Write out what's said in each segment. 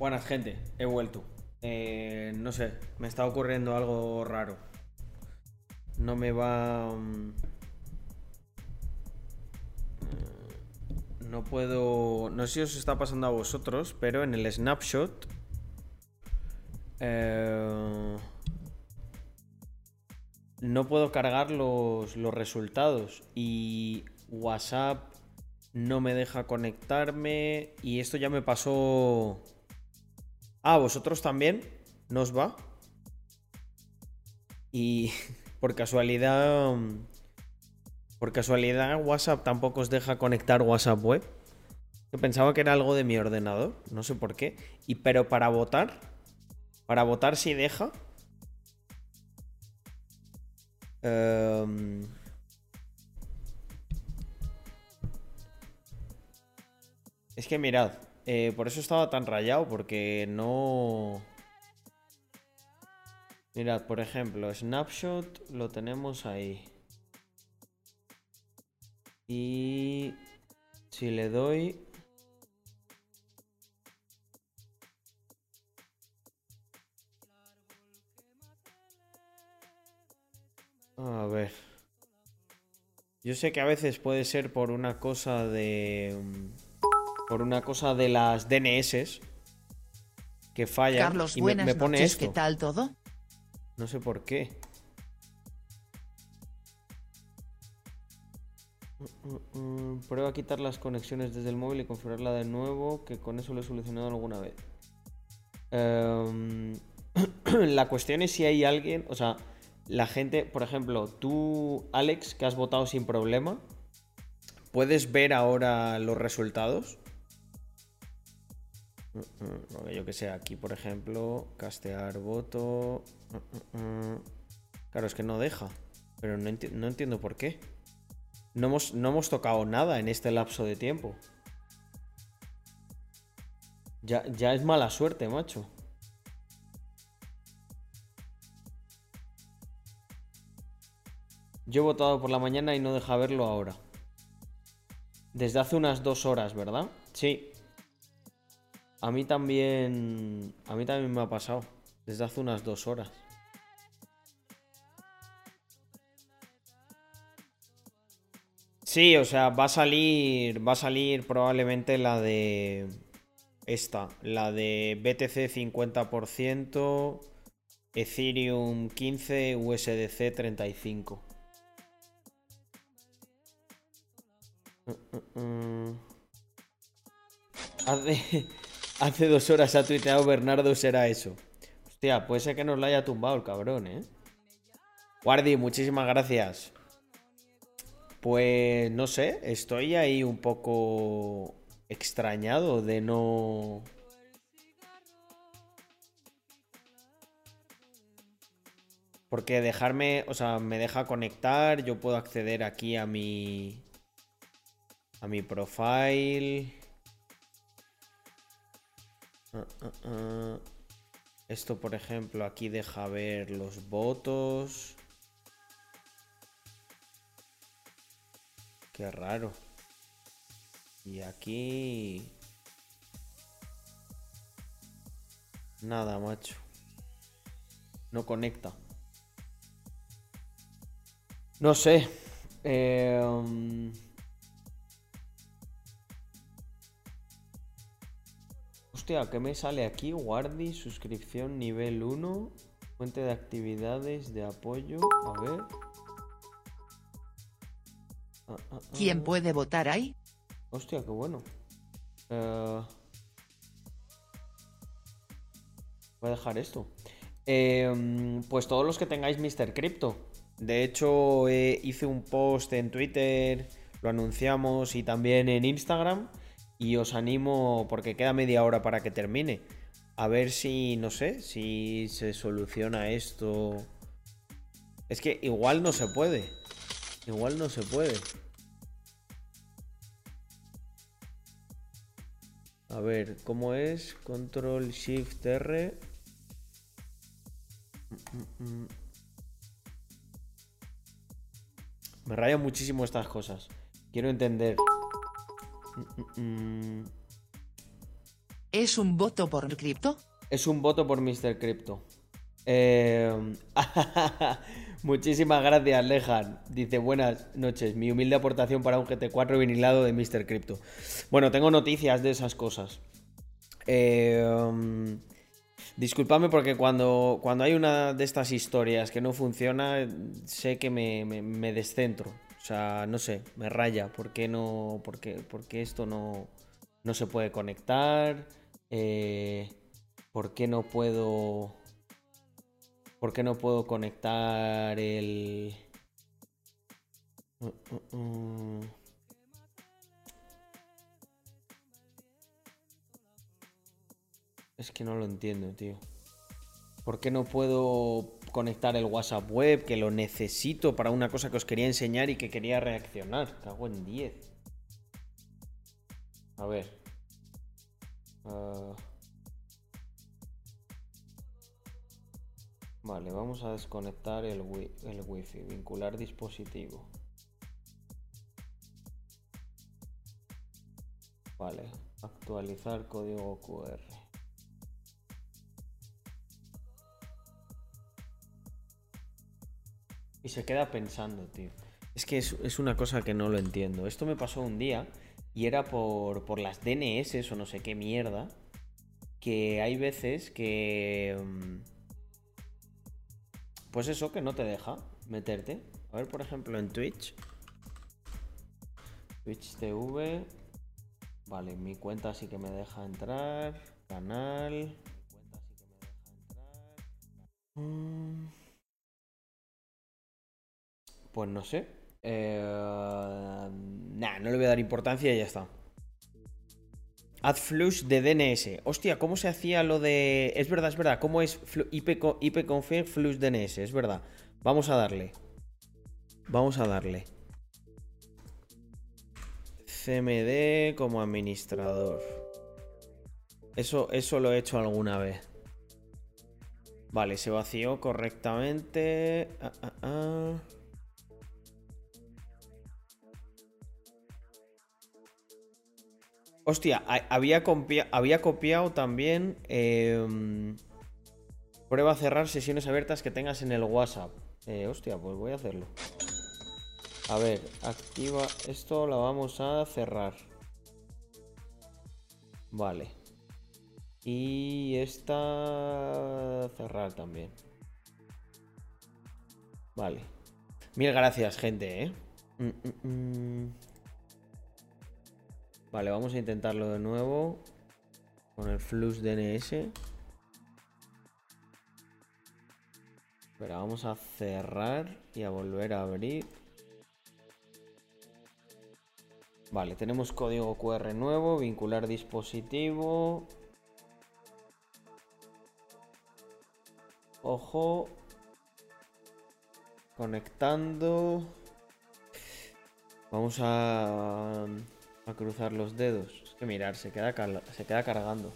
Buenas, gente. He vuelto. Eh, no sé, me está ocurriendo algo raro. No me va... mm, eh, No puedo... No sé si os está pasando a vosotros, pero en el snapshot... eh, no puedo cargar los, los resultados y WhatsApp no me deja conectarme y esto ya me pasó... Ah, ¿vosotros también? ¿Nos va? Y por casualidad... Por casualidad WhatsApp tampoco os deja conectar WhatsApp web. Yo pensaba que era algo de mi ordenador, no sé por qué. Y pero para votar, para votar si deja. Em, Es que mirad, eh, por eso estaba tan rayado, porque no... Mirad, por ejemplo, Snapshot lo tenemos ahí. Y si le doy... A ver. Yo sé que a veces puede ser por una cosa de... Por una cosa de las DNS que fallan Carlos, y buenas me pone noches, esto. ¿qué tal todo? No sé por qué. Prueba a quitar las conexiones desde el móvil y configurarla de nuevo, que con eso lo he solucionado alguna vez. Em, la cuestión es si hay alguien, o sea, la gente, por ejemplo, tú, Alex, que has votado sin problema, ¿puedes ver ahora los resultados? Mm, mm, porque yo que sé, aquí por ejemplo, castear voto. Mm, mm, mm. Claro, es que no deja. Pero no, no entiendo por qué. No hemos, no hemos tocado nada en este lapso de tiempo. Ya, ya es mala suerte, macho. Yo he votado por la mañana y no deja verlo ahora. Desde hace unas dos horas, ¿verdad? Sí. A mí también. A mí también me ha pasado. Desde hace unas dos horas. Sí, o sea, va a salir. Va a salir probablemente la de. Esta. La de BTC 50%. Ethereum 15. USDC 35. Mm, mm, mm. Hace, hace dos horas ha tuiteado Bernardo será eso. Hostia, puede ser que nos lo haya tumbado el cabrón, ¿eh? Guardi, muchísimas gracias. Pues no sé, estoy ahí un poco extrañado de no... Porque dejarme, o sea, me deja conectar, yo puedo acceder aquí a mi... A mi profile. Ah, ah, ah. Esto, por ejemplo, aquí deja ver los votos. Qué raro. Y aquí... Nada, macho. No conecta. No sé. Eh, Hostia, ¿qué me sale aquí? Guardi, suscripción nivel 1, fuente de actividades de apoyo. A ver. Ah, ah, ¿Quién ah. puede votar ahí? Hostia, qué bueno. Eh, Voy a dejar esto. Eh, pues todos los que tengáis Mr. Crypto. De hecho, eh, hice un post en Twitter, lo anunciamos y también en Instagram. Y os animo, porque queda media hora para que termine. A ver si, no sé, si se soluciona esto. Es que igual no se puede. Igual no se puede. A ver, ¿cómo es? Control Shift R. Me rayan muchísimo estas cosas. Quiero entender. Mm, mm, mm. ¿Es un voto por cripto? Es un voto por Mr. Crypto. Eh, Muchísimas gracias, Lejan. Dice, buenas noches. Mi humilde aportación para un GT4 vinilado de Mr. Crypto. Bueno, tengo noticias de esas cosas. Eh, disculpadme porque cuando, cuando hay una de estas historias que no funciona, sé que me, me, descentro. O sea, no sé, me raya. ¿Por qué no? ¿Por qué, esto no, no se puede conectar? Eh, ¿Por qué no puedo ¿Por qué no puedo conectar el... Uh, uh, uh. Es que no lo entiendo, tío. ¿Por qué no puedo conectar el WhatsApp web? Que lo necesito para una cosa que os quería enseñar y que quería reaccionar. Cago en 10. A ver. Ah. Vale, vamos a desconectar el, wi el wifi, vincular dispositivo. Vale, actualizar código QR. Y se queda pensando, tío. Es que es, una cosa que no lo entiendo. Esto me pasó un día y era por, por las DNS o no sé qué mierda. Que hay veces que... Mm, pues eso, que no te deja meterte. A ver, por ejemplo, en Twitch. Twitch TV. Vale, mi cuenta sí que me deja entrar. Canal. Mm. Pues no sé. Eh... Nah, no le voy a dar importancia y ya está. Add flush de DNS. Hostia, ¿cómo se hacía lo de. Es verdad, es verdad. ¿Cómo es IP, config flush DNS? Es verdad. Vamos a darle. Vamos a darle. CMD como administrador. Eso, eso lo he hecho alguna vez. Vale, se vació correctamente. Ah, ah, ah. Hostia, había, había copiado también. Em, prueba a cerrar sesiones abiertas que tengas en el WhatsApp. Eh, hostia, pues voy a hacerlo. A ver, activa. Esto lo vamos a cerrar. Vale. Y esta. Cerrar también. Vale. Mil gracias, gente, ¿eh? Mm, mm, mm. Vale, vamos a intentarlo de nuevo con el flux DNS. Pero vamos a cerrar y a volver a abrir. Vale, tenemos código QR nuevo, vincular dispositivo. Ojo. Conectando. Vamos a a cruzar los dedos. Es que mirar, se queda, se queda cargando.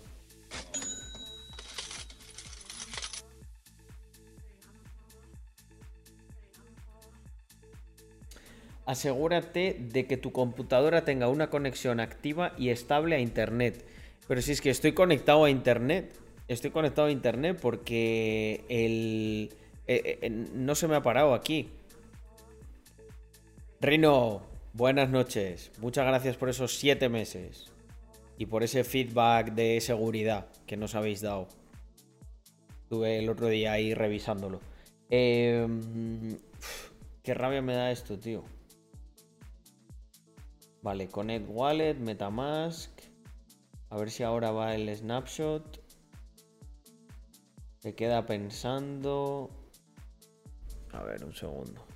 Asegúrate de que tu computadora tenga una conexión activa y estable a internet. Pero si es que estoy conectado a internet. Estoy conectado a internet porque el... Eh, eh, no se me ha parado aquí. Rino, Buenas noches, muchas gracias por esos siete meses y por ese feedback de seguridad que nos habéis dado. Estuve el otro día ahí revisándolo. Em, qué rabia me da esto, tío. Vale, Connect Wallet, Metamask. A ver si ahora va el snapshot. Se queda pensando. A ver, un segundo.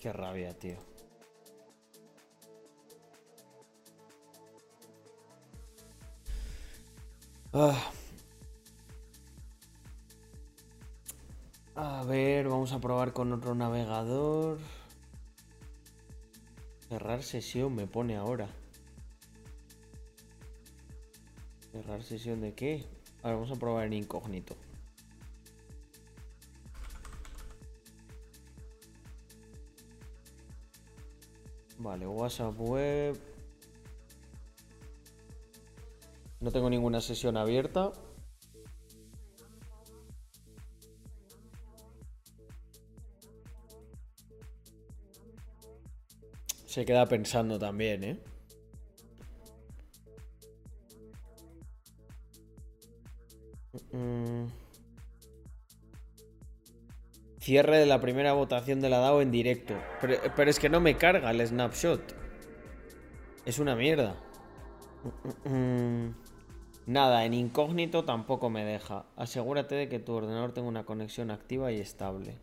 Qué rabia, tío. Ah. A ver, vamos a probar con otro navegador. Cerrar sesión me pone ahora. ¿Cerrar sesión de qué? Ahora vamos a probar en incógnito. Vale, WhatsApp web. No tengo ninguna sesión abierta. Se queda pensando también, ¿eh? Cierre de la primera votación de la DAO en directo. Pero, es que no me carga el snapshot. Es una mierda. Nada, en incógnito tampoco me deja. Asegúrate de que tu ordenador tenga una conexión activa y estable.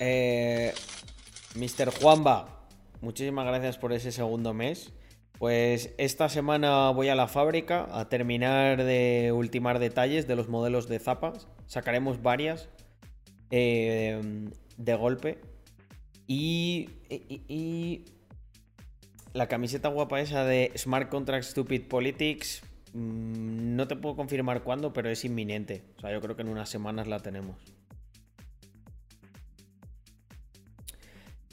Eh, Mr. Juanba, muchísimas gracias por ese segundo mes. Pues esta semana voy a la fábrica a terminar de ultimar detalles de los modelos de zapas. Sacaremos varias eh, de golpe. Y, y, la camiseta guapa esa de Smart Contract Stupid Politics. Mmm, no te puedo confirmar cuándo, pero es inminente. O sea, yo creo que en unas semanas la tenemos.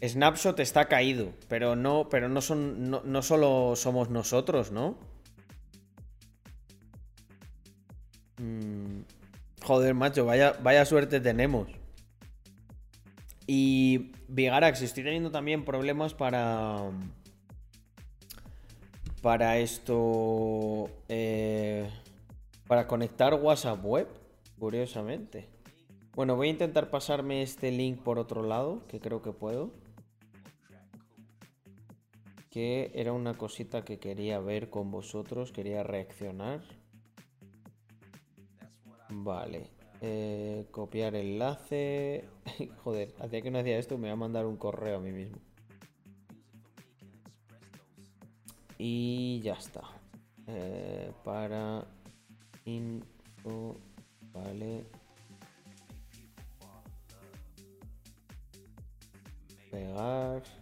Snapshot está caído, pero no, pero no son, no, solo somos nosotros, ¿no? Mm, joder, macho, vaya, vaya suerte tenemos. Y Vigarax, estoy teniendo también problemas para. Para esto. Eh, para conectar WhatsApp web, curiosamente. Bueno, voy a intentar pasarme este link por otro lado, que creo que puedo que era una cosita que quería ver con vosotros, quería reaccionar. Vale. Eh, copiar enlace. Joder, hacía que no hacía esto, me va a mandar un correo a mí mismo. Y ya está. Eh, para info. Vale. Pegar.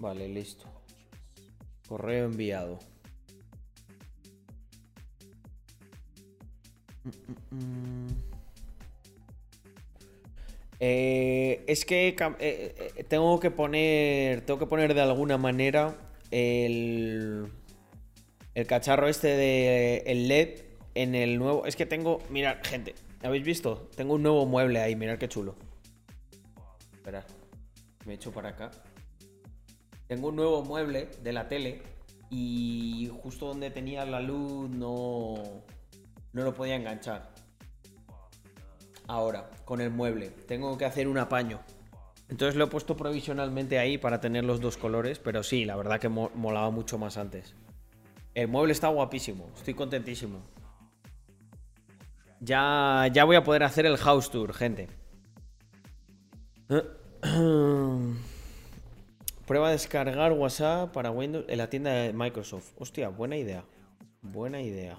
Vale, listo. Correo enviado. Eh, es que eh, eh, tengo que poner. Tengo que poner de alguna manera el. El cacharro este de el LED en el nuevo. Es que tengo. Mirad, gente. ¿Habéis visto? Tengo un nuevo mueble ahí. Mirad qué chulo. Esperad. Me echo para acá. Tengo un nuevo mueble de la tele y justo donde tenía la luz no, no lo podía enganchar. Ahora, con el mueble, tengo que hacer un apaño. Entonces lo he puesto provisionalmente ahí para tener los dos colores, pero sí, la verdad que molaba mucho más antes. El mueble está guapísimo, estoy contentísimo. Ya, ya voy a poder hacer el house tour, gente. Prueba a descargar WhatsApp para Windows en la tienda de Microsoft. Hostia, buena idea. Buena idea.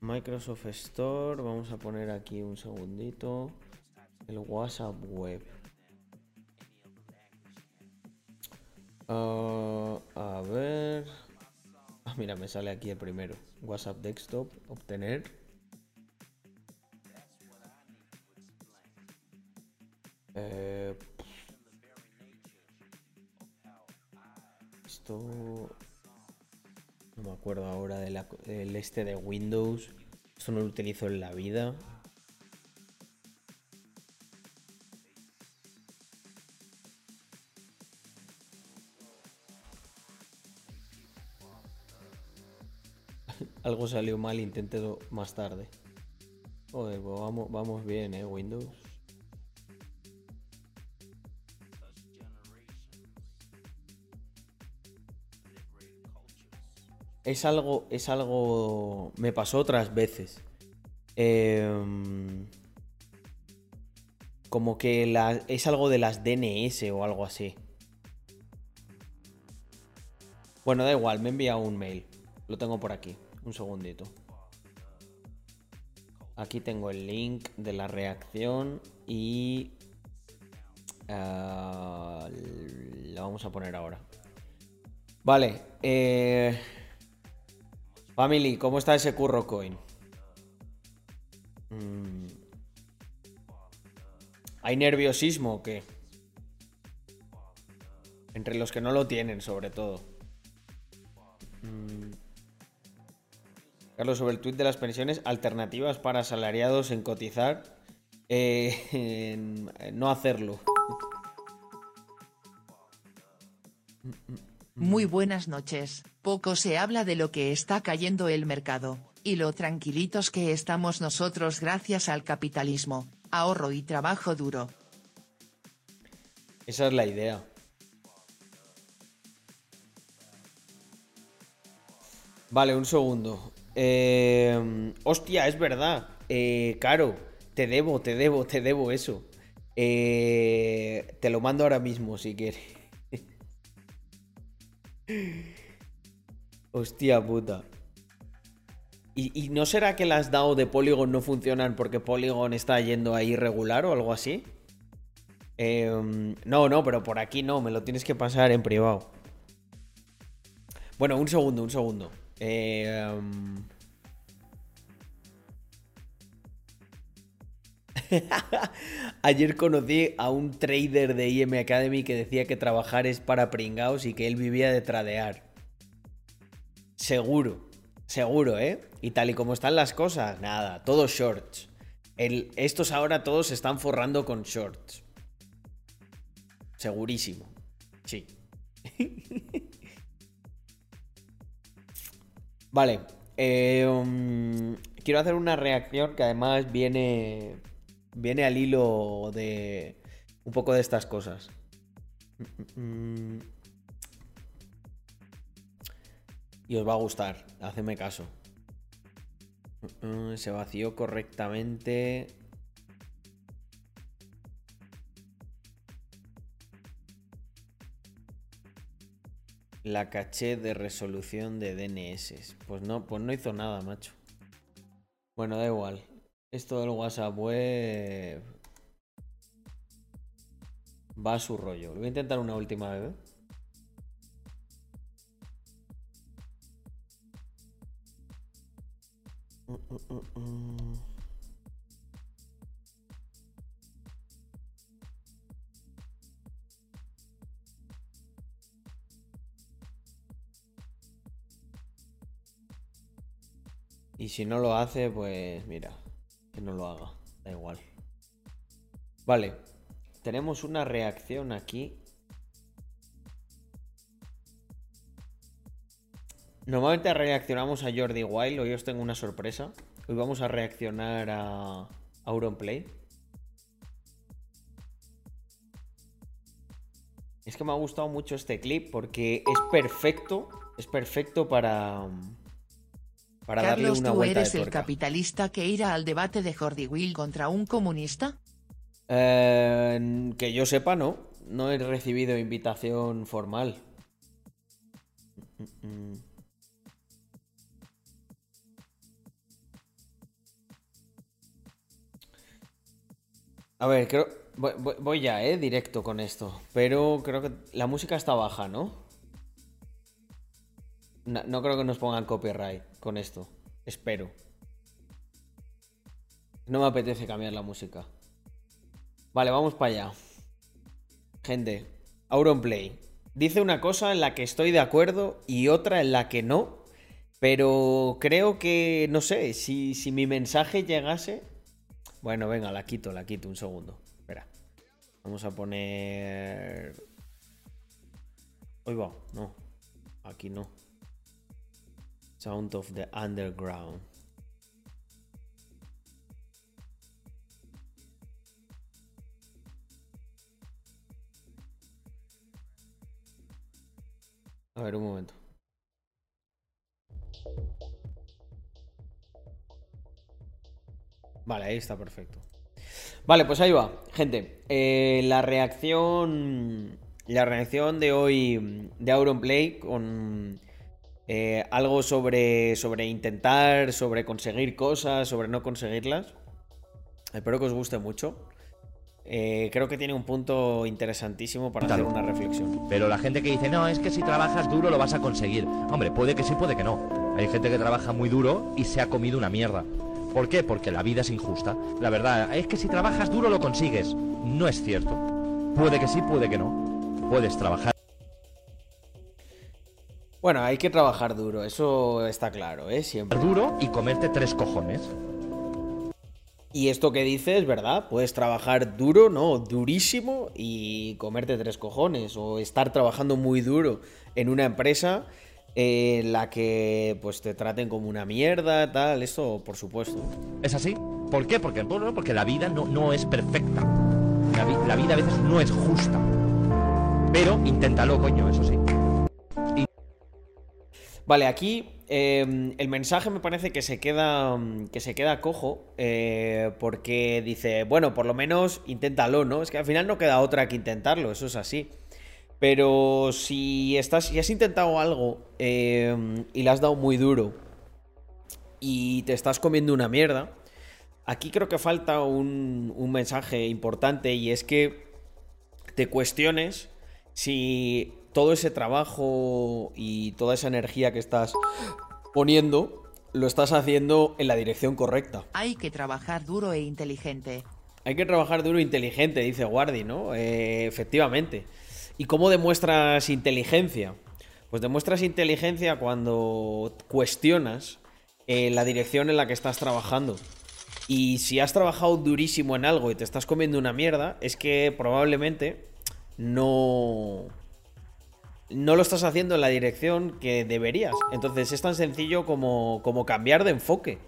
Microsoft Store. Vamos a poner aquí un segundito. El WhatsApp web. Ah, a ver. Ah, mira, me sale aquí el primero. WhatsApp Desktop. Obtener. Eh, No me acuerdo ahora del este de Windows. Esto no lo utilizo en la vida. Algo salió mal, intenté más tarde. Joder, pues vamos, vamos bien, ¿eh? Windows. Es algo, es algo, me pasó otras veces. Em, como que es algo de las DNS o algo así. Bueno, da igual, me he enviado un mail. Lo tengo por aquí. Un segundito. Aquí tengo el link de la reacción y... ah, la vamos a poner ahora. Vale. Eh... Family, ¿cómo está ese curro coin? Mm. ¿Hay nerviosismo o qué? Entre los que no lo tienen, sobre todo. Mm. Carlos, sobre el tuit de las pensiones, alternativas para asalariados en cotizar, eh, no hacerlo. Muy buenas noches. Poco se habla de lo que está cayendo el mercado, y lo tranquilitos que estamos nosotros gracias al capitalismo, ahorro y trabajo duro. Esa es la idea. Vale, un segundo. Eh, hostia, es verdad. Eh, Caro, te debo, te debo, te debo eso. Eh, te lo mando ahora mismo si quieres. Hostia puta. ¿Y, y no será que las DAO de Polygon no funcionan porque Polygon está yendo ahí irregular o algo así? Em, no, no, pero por aquí no, me lo tienes que pasar en privado. Bueno, un segundo, un segundo. Em, Ayer conocí a un trader de IM Academy que decía que trabajar es para pringaos y que él vivía de tradear. Seguro, seguro, ¿eh? Y tal y como están las cosas, nada, todos shorts. Estos ahora todos se están forrando con shorts. Segurísimo. Sí. Vale. eh, um, quiero hacer una reacción que además viene. Viene al hilo de. Un poco de estas cosas. Mm, mm, Y os va a gustar. Hacedme caso. Mm, Se vació correctamente. La caché de resolución de DNS. Pues no, pues no hizo nada, macho. Bueno, da igual. Esto del WhatsApp web va a su rollo. Lo voy a intentar una última vez. Y si no lo hace, pues mira, que no lo haga, da igual. Vale, tenemos una reacción aquí. Normalmente reaccionamos a Jordi Wild, hoy os tengo una sorpresa. Hoy vamos a reaccionar a Auronplay. Es que me ha gustado mucho este clip porque es perfecto, es perfecto para para darle Carlos, una ¿tú vuelta eres de el capitalista que irá al debate de Jordi Will contra un comunista? Eh, que yo sepa, no. No he recibido invitación formal. Mm, mm. A ver, creo. Voy, ya, eh, directo con esto. Pero creo que la música está baja, ¿no? No, no creo que nos pongan copyright con esto. Espero. No me apetece cambiar la música. Vale, vamos para allá. Gente, Auronplay. Dice una cosa en la que estoy de acuerdo y otra en la que no. Pero creo que, no sé, si, si mi mensaje llegase... Bueno, venga, la quito, la quito un segundo. Espera. Vamos a poner... Hoy va, no. Aquí no. Sound of the Underground. A ver, un momento. Vale, ahí está perfecto. Vale, pues ahí va, gente. Eh, la reacción. La reacción de hoy de Auronplay con. Eh, algo sobre, sobre intentar, sobre conseguir cosas, sobre no conseguirlas. Espero que os guste mucho. Eh, creo que tiene un punto interesantísimo para hacer una reflexión. Pero la gente que dice, no, es que si trabajas duro lo vas a conseguir. Hombre, puede que sí, puede que no. Hay gente que trabaja muy duro y se ha comido una mierda. ¿Por qué? Porque la vida es injusta. La verdad es que si trabajas duro lo consigues. No es cierto. Puede que sí, puede que no. Puedes trabajar. Bueno, hay que trabajar duro, eso está claro, ¿eh? Siempre. Duro y comerte tres cojones. Y esto que dices es verdad, puedes trabajar duro, ¿no? Durísimo y comerte tres cojones. O estar trabajando muy duro en una empresa en la que pues te traten como una mierda, tal, eso por supuesto. ¿Es así? ¿Por qué? Porque, porque la vida no, no es perfecta. La, la, vida a veces no es justa. Pero inténtalo, coño, eso sí. Vale, aquí em, el mensaje me parece que se queda, que se queda cojo eh, porque dice, bueno, por lo menos inténtalo, ¿no? Es que al final no queda otra que intentarlo, eso es así. Pero si, estás, si has intentado algo em, y le has dado muy duro y te estás comiendo una mierda, aquí creo que falta un, un mensaje importante y es que te cuestiones si todo ese trabajo y toda esa energía que estás poniendo, lo estás haciendo en la dirección correcta. Hay que trabajar duro e inteligente. Hay que trabajar duro e inteligente, dice Guardi, ¿no? Eh, efectivamente. ¿Y cómo demuestras inteligencia? Pues demuestras inteligencia cuando cuestionas eh, la dirección en la que estás trabajando. Y si has trabajado durísimo en algo y te estás comiendo una mierda, es que probablemente no no lo estás haciendo en la dirección que deberías. Entonces es tan sencillo como, como cambiar de enfoque.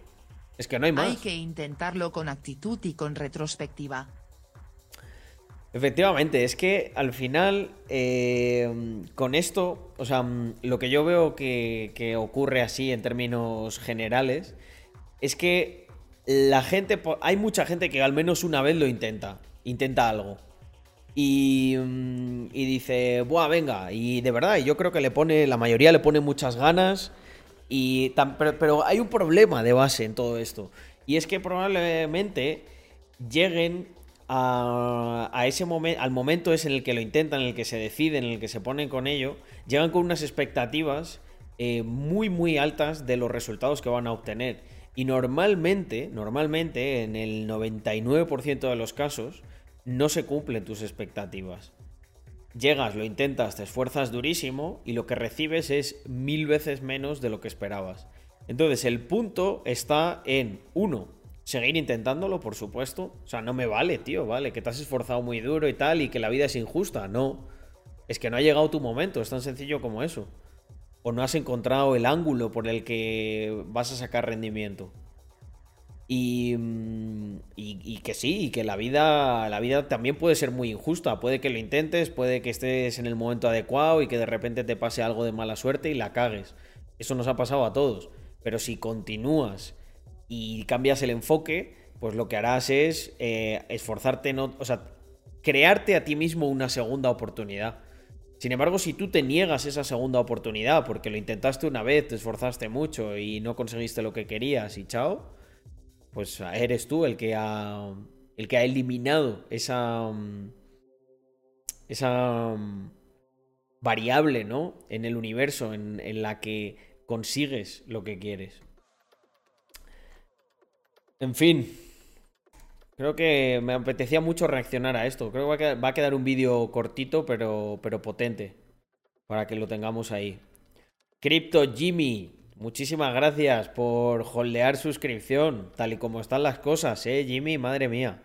Es que no hay más. Hay que intentarlo con actitud y con retrospectiva. Efectivamente, es que al final, eh, con esto, o sea, lo que yo veo que, ocurre así en términos generales, es que la gente, hay mucha gente que al menos una vez lo intenta, intenta algo. Mm, y, dice, buah, venga. Y de verdad, yo creo que le pone, la mayoría le pone muchas ganas. Y pero, hay un problema de base en todo esto. Y es que probablemente lleguen a, ese al momento es en el que lo intentan, en el que se deciden, en el que se ponen con ello, llegan con unas expectativas eh, muy, muy altas de los resultados que van a obtener. Y normalmente, normalmente, en el 99% de los casos, no se cumplen tus expectativas. Llegas, lo intentas, te esfuerzas durísimo y lo que recibes es mil veces menos de lo que esperabas. Entonces el punto está en, uno, seguir intentándolo, por supuesto. O sea, no me vale, tío, vale, que te has esforzado muy duro y tal y que la vida es injusta. No, es que no ha llegado tu momento, es tan sencillo como eso. O no has encontrado el ángulo por el que vas a sacar rendimiento. Mm, y, y, que sí, y que la vida, la vida también puede ser muy injusta. Puede que lo intentes, puede que estés en el momento adecuado y que de repente te pase algo de mala suerte y la cagues. Eso nos ha pasado a todos. Pero si continúas y cambias el enfoque, pues lo que harás es eh, esforzarte, no, o sea, crearte a ti mismo una segunda oportunidad. Sin embargo, si tú te niegas esa segunda oportunidad porque lo intentaste una vez, te esforzaste mucho y no conseguiste lo que querías y chao, pues eres tú el que ha, el que ha eliminado esa, esa variable, ¿no? En el universo en la que consigues lo que quieres. En fin, creo que me apetecía mucho reaccionar a esto. Creo que va a quedar, un vídeo cortito, pero, pero potente. Para que lo tengamos ahí. Crypto Jimmy, Muchísimas gracias por holdear suscripción, tal y como están las cosas, eh, Jimmy, madre mía.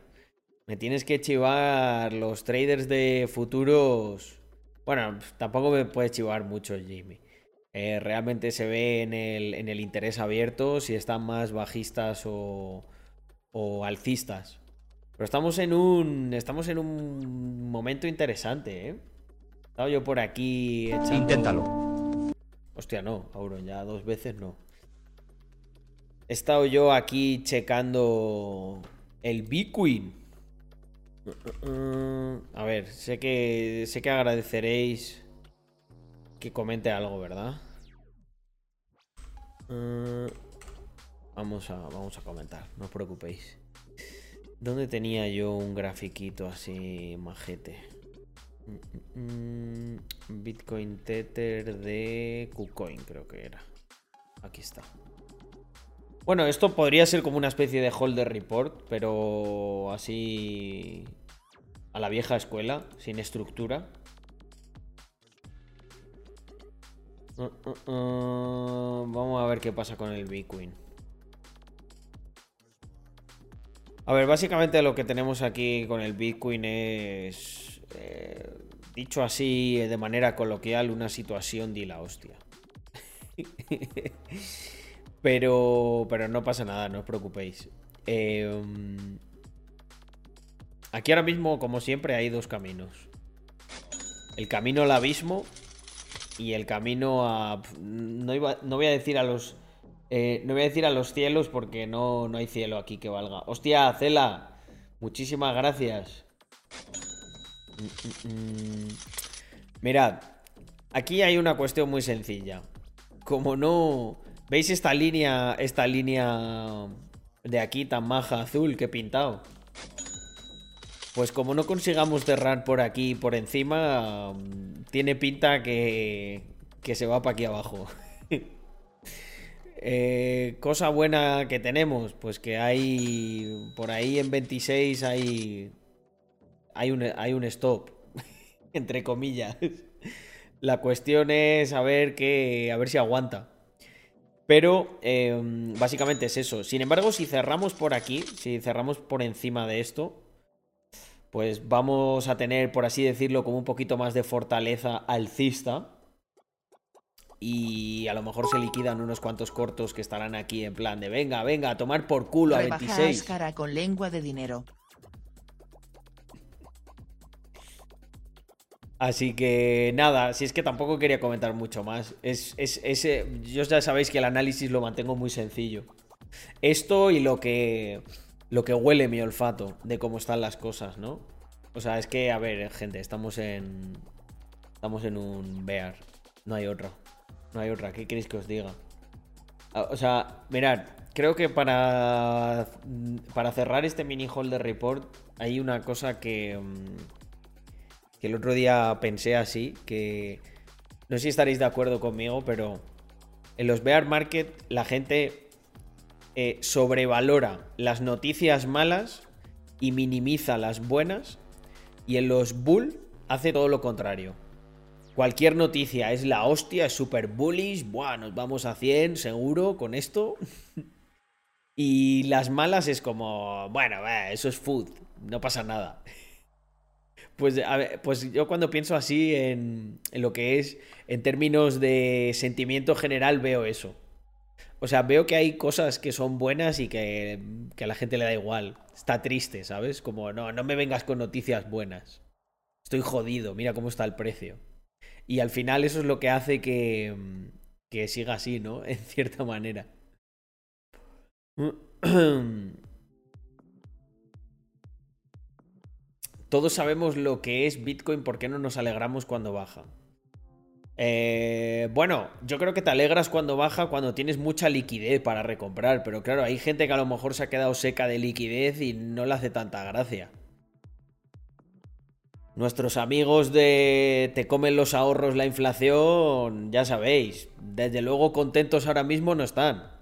Me tienes que chivar los traders de futuros. Bueno, tampoco me puedes chivar mucho, Jimmy. Eh, realmente se ve en el, en el, interés abierto si están más bajistas o, o alcistas. Pero estamos en un. Estamos en un momento interesante, ¿eh? He estado yo por aquí echando... Inténtalo. Hostia, no, Auron, ya dos veces no. He estado yo aquí checando el Bitcoin. A ver, sé que sé que agradeceréis que comente algo, ¿verdad? Uh, vamos, a, vamos a comentar, no os preocupéis. ¿Dónde tenía yo un grafiquito así majete? Mm, mm, mm, Bitcoin Tether de KuCoin creo que era. Aquí está. Bueno, esto podría ser como una especie de holder report, pero así a la vieja escuela, sin estructura. Uh, uh, uh, vamos a ver qué pasa con el Bitcoin. A ver, básicamente lo que tenemos aquí con el Bitcoin es, eh, dicho así de manera coloquial, una situación de la hostia. pero, pero no pasa nada, no os preocupéis. Em, aquí ahora mismo, como siempre, hay dos caminos. El camino al abismo y el camino a... No, no voy a decir a los... Eh, no voy a decir a los cielos porque no, no hay cielo aquí que valga. Hostia, Cela, muchísimas gracias. Mirad, aquí hay una cuestión muy sencilla. Como no... ¿Veis esta línea, esta línea de aquí tan maja azul que he pintado? Pues como no consigamos cerrar por aquí por encima, tiene pinta que, que se va para aquí abajo. eh, cosa buena que tenemos, pues que hay por ahí en 26 hay hay un, hay un stop, entre comillas. La cuestión es a ver que a ver si aguanta. Pero eh, básicamente es eso. Sin embargo, si cerramos por aquí, si cerramos por encima de esto, pues vamos a tener, por así decirlo, como un poquito más de fortaleza alcista. Y a lo mejor se liquidan unos cuantos cortos que estarán aquí en plan de venga, venga, a tomar por culo a 26. cara con lengua de dinero. Así que nada, si es que tampoco quería comentar mucho más. Es, es, ese, yo ya sabéis que el análisis lo mantengo muy sencillo. Esto y lo que lo que huele mi olfato de cómo están las cosas, ¿no? O sea, es que, a ver, gente, estamos en. Estamos en un bear. No hay otra. No hay otra. ¿Qué queréis que os diga? Ah, o sea, mirad, creo que para. Para cerrar este mini holder report, hay una cosa que. Mm, que el otro día pensé así. Que. No sé si estaréis de acuerdo conmigo, pero. En los bear market, la gente eh, sobrevalora las noticias malas y minimiza las buenas. Y en los bull hace todo lo contrario. Cualquier noticia es la hostia, es super bullish. Buah, nos vamos a 100 seguro con esto. y las malas es como, bueno, eso es food, no pasa nada. Pues, pues yo cuando pienso así en, en lo que es, en términos de sentimiento general, veo eso. O sea, veo que hay cosas que son buenas y que, a la gente le da igual. Está triste, ¿sabes? Como, no, no me vengas con noticias buenas. Estoy jodido, mira cómo está el precio. Y al final eso es lo que hace que, que siga así, ¿no? En cierta manera. Todos sabemos lo que es Bitcoin, ¿por qué no nos alegramos cuando baja? Eh, bueno, yo creo que te alegras cuando baja, cuando tienes mucha liquidez para recomprar, pero claro, hay gente que a lo mejor se ha quedado seca de liquidez y no le hace tanta gracia. Nuestros amigos de te comen los ahorros la inflación, ya sabéis, desde luego contentos ahora mismo no están.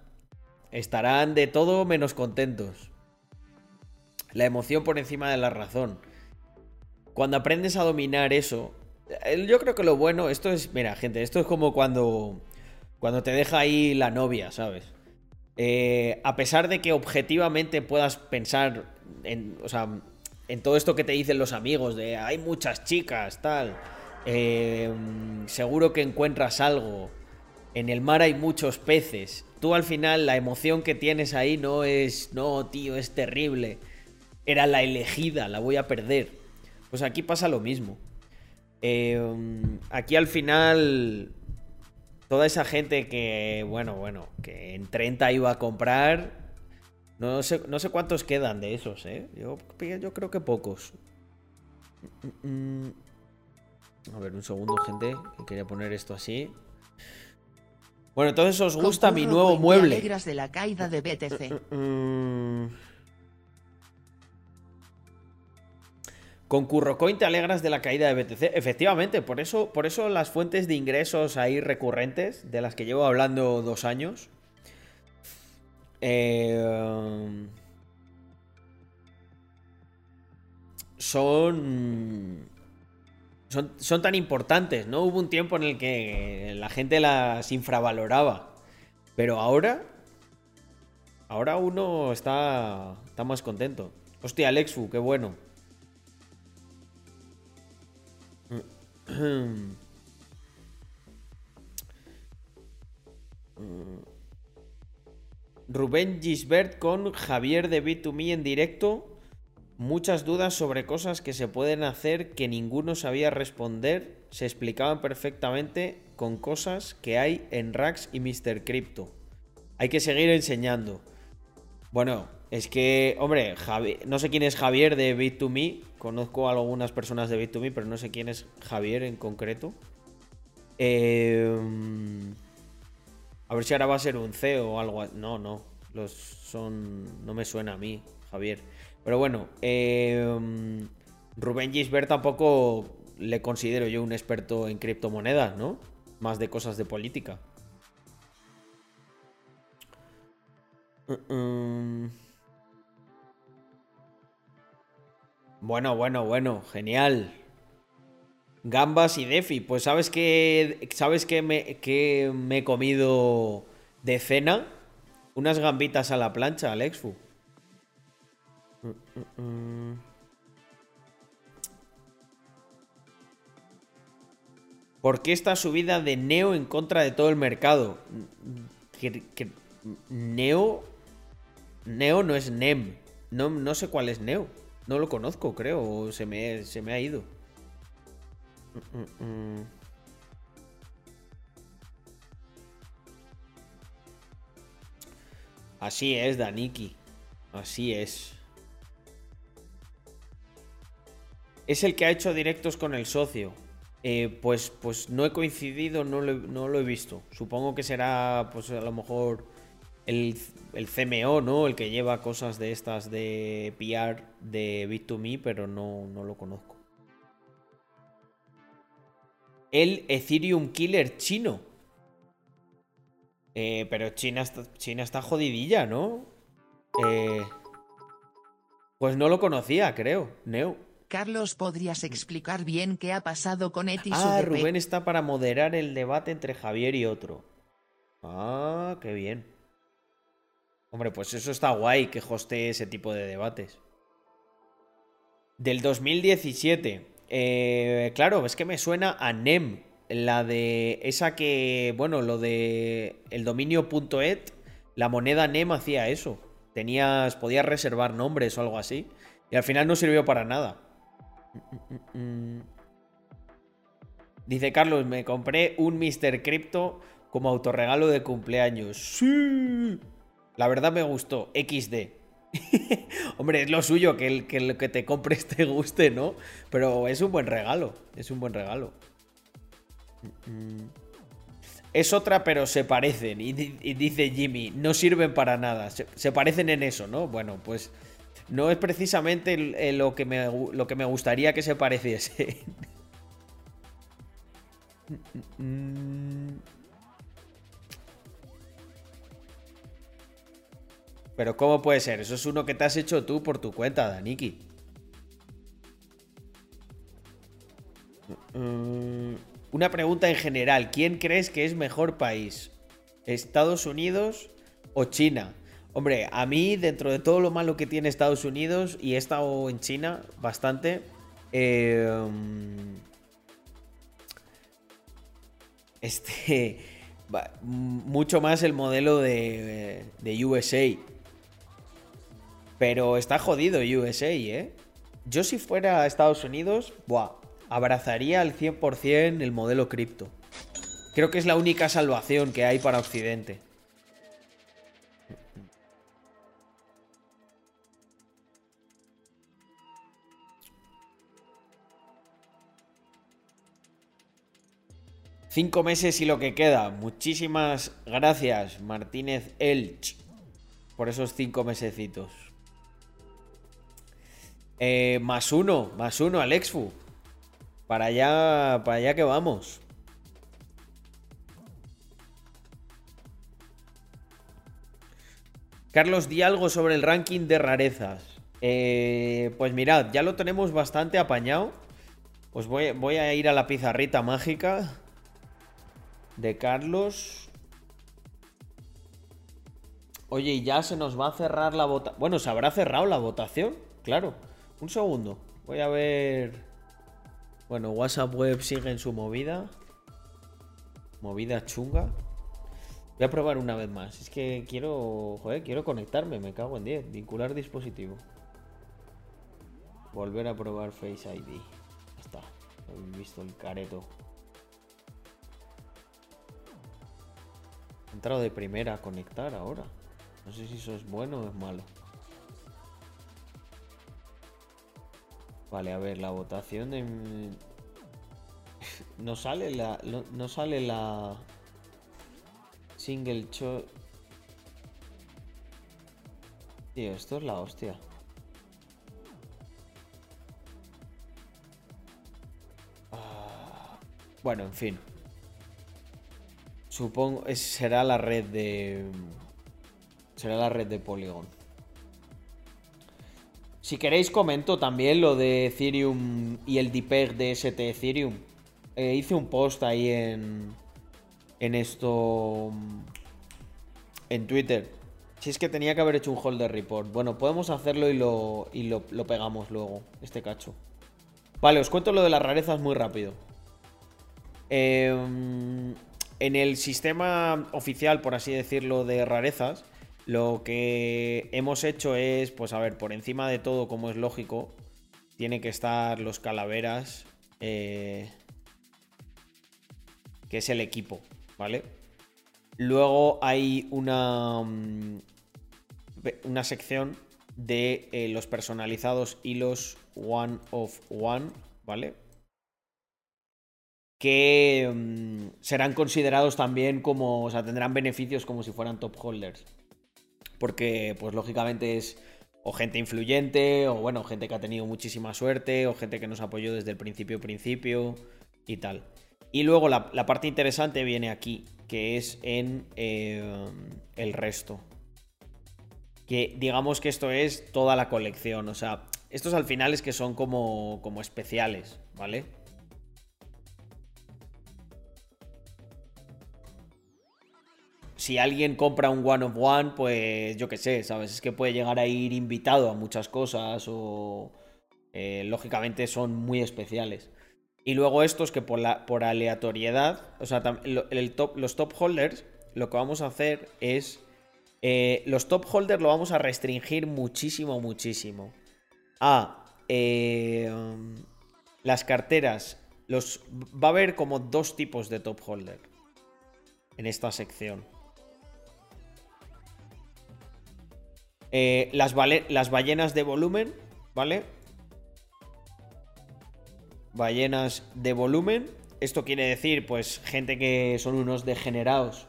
Estarán de todo menos contentos. La emoción por encima de la razón. Cuando aprendes a dominar eso, yo creo que lo bueno, esto es, mira, gente, esto es como cuando, cuando te deja ahí la novia, ¿sabes? Eh, a pesar de que objetivamente puedas pensar en, o sea, en todo esto que te dicen los amigos, de hay muchas chicas, tal, eh, seguro que encuentras algo, en el mar hay muchos peces, tú al final la emoción que tienes ahí no es, no, tío, es terrible, era la elegida, la voy a perder. Pues aquí pasa lo mismo. Em, aquí al final, toda esa gente que, bueno, bueno, que en 30 iba a comprar, no sé, no sé cuántos quedan de esos, ¿eh? Yo, yo creo que pocos. A ver, un segundo, gente, quería poner esto así. Bueno, entonces os gusta mi nuevo te mueble. alegras de la caída de BTC. Con Currocoin te alegras de la caída de BTC. Efectivamente, por eso, por eso las fuentes de ingresos ahí recurrentes, de las que llevo hablando dos años, eh, son, son, son tan importantes, ¿no? Hubo un tiempo en el que la gente las infravaloraba, pero ahora, ahora uno está, está más contento. Hostia, Alexfu, qué bueno. Rubén Gisbert con Javier de B2Me en directo. Muchas dudas sobre cosas que se pueden hacer que ninguno sabía responder. Se explicaban perfectamente con cosas que hay en Rax y Mr. Crypto. Hay que seguir enseñando. Bueno, es que, hombre, no sé quién es Javier de Bit2Me. Conozco a algunas personas de Bit2Me, pero no sé quién es Javier en concreto. Eh, a ver si ahora va a ser un CEO o algo. No, no. Los son. No me suena a mí, Javier. Pero bueno, eh, Rubén Gisbert tampoco le considero yo un experto en criptomonedas, ¿no? Más de cosas de política. Mm, mm. Bueno, bueno, bueno, genial. Gambas y Defi, pues sabes que sabes que me, que me he comido de cena unas gambitas a la plancha, Alexfu. ¿Por qué esta subida de Neo en contra de todo el mercado? Neo. Neo no es NEM. No, no sé cuál es Neo. No lo conozco, creo. o se me, se me ha ido. Mm, mm, mm. Así es, Daniki. Así es. Es el que ha hecho directos con el socio. Eh, pues, pues no he coincidido, no lo, no lo he visto. Supongo que será, pues a lo mejor el, el CMO, ¿no? El que lleva cosas de estas de PR de Bit2Me, pero no, no lo conozco. El Ethereum Killer chino. Eh, pero China está, China está jodidilla, ¿no? Eh, pues no lo conocía, creo. Neo. Carlos, ¿podrías explicar bien qué ha pasado con Etis Ah? Rubén está para moderar el debate entre Javier y otro. Ah, qué bien. Hombre, pues eso está guay que hostee ese tipo de debates. Del 2017. Eh, claro, es que me suena a NEM. La de esa que, bueno, lo de el dominio.et, la moneda NEM hacía eso. Tenías, podías reservar nombres o algo así. Y al final no sirvió para nada. Dice Carlos, me compré un Mr. Crypto como autorregalo de cumpleaños. Sí. La verdad me gustó. XD. Hombre, es lo suyo que el que, lo que te compres te guste, ¿no? Pero es un buen regalo. Es un buen regalo. Mm. Es otra, pero se parecen. Y, di- y dice Jimmy, no sirven para nada. Se, se parecen en eso, ¿no? Bueno, pues no es precisamente el- lo, que me, lo que me gustaría que se pareciese. Pero ¿cómo puede ser? Eso es uno que te has hecho tú por tu cuenta, Daniki. Mm, Una pregunta en general. ¿Quién crees que es mejor país? ¿Estados Unidos o China? Hombre, a mí, dentro de todo lo malo que tiene Estados Unidos, y he estado en China bastante, eh, este, mucho más el modelo de, de USA. Pero está jodido USA, ¿eh? Yo si fuera a Estados Unidos, buah, abrazaría al 100% el modelo cripto. Creo que es la única salvación que hay para Occidente. Cinco meses y lo que queda. Muchísimas gracias, Martínez Elch, por esos cinco mesecitos. Eh, más uno, más uno, Alexfu. Para allá, para allá que vamos. Carlos, di algo sobre el ranking de rarezas. Eh, pues mirad, ya lo tenemos bastante apañado. Pues voy, voy a ir a la pizarrita mágica de Carlos. Oye, y ya se nos va a cerrar la votación. Bueno, se habrá cerrado la votación, claro. Un segundo. Voy a ver. Bueno, WhatsApp Web sigue en su movida. Movida chunga. Voy a probar una vez más. Es que quiero. Joder, quiero conectarme. Me cago en 10. Vincular dispositivo. Volver a probar Face ID. Ya está. He visto el careto. He entrado de primera a conectar ahora. No sé si eso es bueno o es malo. Vale, a ver, la votación de... No sale la... No, sale la... Single cho... Tío, esto es la hostia. Ah, bueno, en fin. Supongo... será la red de... Será la red de Polygon. Si queréis comento también lo de Ethereum y el DPEG de ST Ethereum. Eh, hice un post ahí en, en esto... En Twitter. Si es que tenía que haber hecho un holder report. Bueno, podemos hacerlo y lo, y lo, pegamos luego, este cacho. Vale, os cuento lo de las rarezas muy rápido. Em, en el sistema oficial, por así decirlo, de rarezas, lo que hemos hecho es, pues a ver, por encima de todo, como es lógico, tiene que estar los calaveras, eh, que es el equipo, ¿vale? Luego hay una, mm, una sección de eh, los personalizados y los one of one, ¿vale? Que mm, serán considerados también como, o sea, tendrán beneficios como si fueran top holders porque pues lógicamente es o gente influyente, o bueno, gente que ha tenido muchísima suerte, o gente que nos apoyó desde el principio principio y tal. Y luego la, parte interesante viene aquí, que es en eh, el resto. Que digamos que esto es toda la colección, o sea, estos al final es que son como, como especiales, ¿vale? Si alguien compra un one of one, pues yo qué sé, ¿sabes? Es que puede llegar a ir invitado a muchas cosas o eh, lógicamente son muy especiales. Y luego estos que por, la, por aleatoriedad, o sea, el top, los top holders, lo que vamos a hacer es... Eh, los top holders lo vamos a restringir muchísimo, muchísimo. A eh, las carteras. Los, va a haber como dos tipos de top holder en esta sección. Eh, las, las ballenas de volumen, ¿vale? Ballenas de volumen. Esto quiere decir, pues, gente que son unos degenerados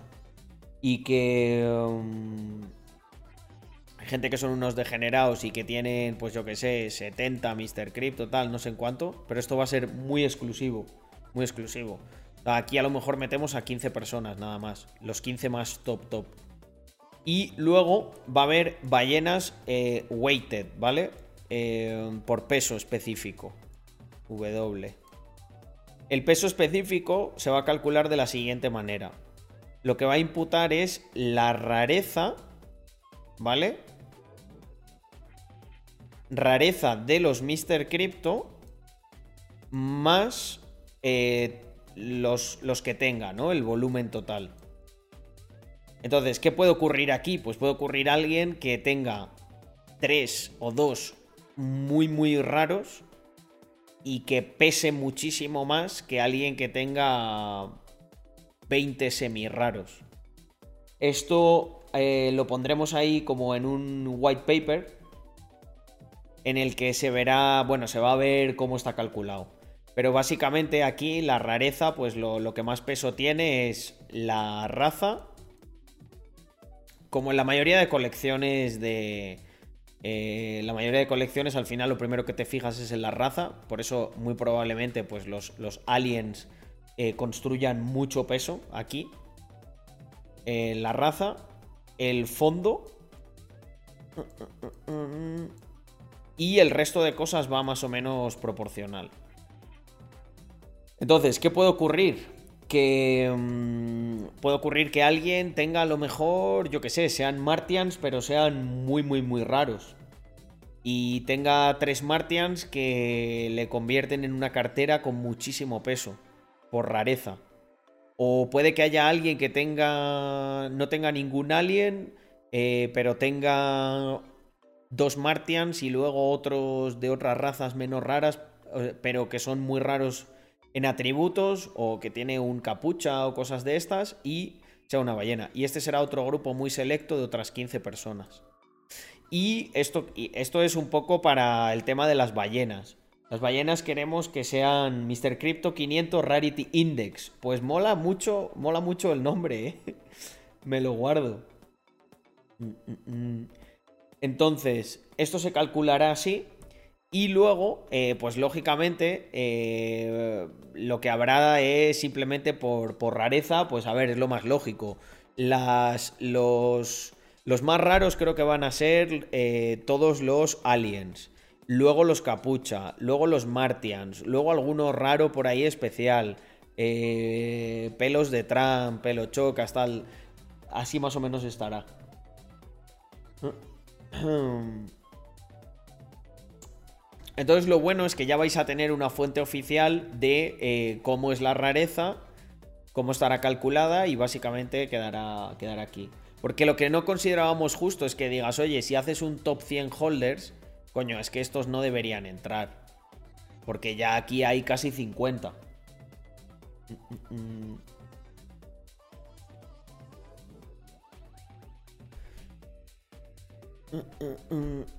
y que... Um, gente que son unos degenerados y que tienen, pues yo que sé, 70, Mr. Crypto, tal, no sé en cuánto. Pero esto va a ser muy exclusivo. Muy exclusivo. Aquí a lo mejor metemos a 15 personas nada más. Los 15 más top top. Y luego va a haber ballenas eh, weighted, ¿vale? Eh, por peso específico. W. El peso específico se va a calcular de la siguiente manera. Lo que va a imputar es la rareza, ¿vale? Rareza de los Mr. Crypto más eh, los, los que tenga, ¿no? El volumen total. Entonces, ¿qué puede ocurrir aquí? Pues puede ocurrir alguien que tenga tres o dos muy, muy raros y que pese muchísimo más que alguien que tenga 20 semi raros. Esto eh, lo pondremos ahí como en un white paper en el que se verá, bueno, se va a ver cómo está calculado. Pero básicamente aquí la rareza, pues lo que más peso tiene es la raza. Como en la mayoría de colecciones de, eh, la mayoría de colecciones al final lo primero que te fijas es en la raza, por eso muy probablemente pues los, los aliens eh, construyan mucho peso aquí. Eh, la raza, el fondo y el resto de cosas va más o menos proporcional. Entonces, ¿qué puede ocurrir? Que mm, puede ocurrir que alguien tenga a lo mejor, yo que sé, sean Martians, pero sean muy, muy, muy raros. Y tenga tres Martians que le convierten en una cartera con muchísimo peso, por rareza. O puede que haya alguien que tenga. no tenga ningún alien, eh, pero tenga dos Martians y luego otros de otras razas menos raras, eh, pero que son muy raros en atributos o que tiene un capucha o cosas de estas y sea una ballena. Y este será otro grupo muy selecto de otras 15 personas. Y esto, esto es un poco para el tema de las ballenas. Las ballenas queremos que sean Mr. Crypto 500 Rarity Index. Pues mola mucho, mola mucho el nombre, ¿eh? Me lo guardo. Mm, mm, mm. Entonces, esto se calculará así y luego, eh, pues lógicamente, eh, lo que habrá es simplemente por, rareza, pues a ver, es lo más lógico. Las, los, los más raros creo que van a ser eh, todos los aliens. Luego los capucha, luego los martians, luego alguno raro por ahí especial. pelos de Trump, pelo chocas, tal. Así más o menos estará. Entonces lo bueno es que ya vais a tener una fuente oficial de eh, cómo es la rareza, cómo estará calculada y básicamente quedará, quedará aquí. Porque lo que no considerábamos justo es que digas, oye, si haces un top 100 holders, coño, es que estos no deberían entrar. Porque ya aquí hay casi 50.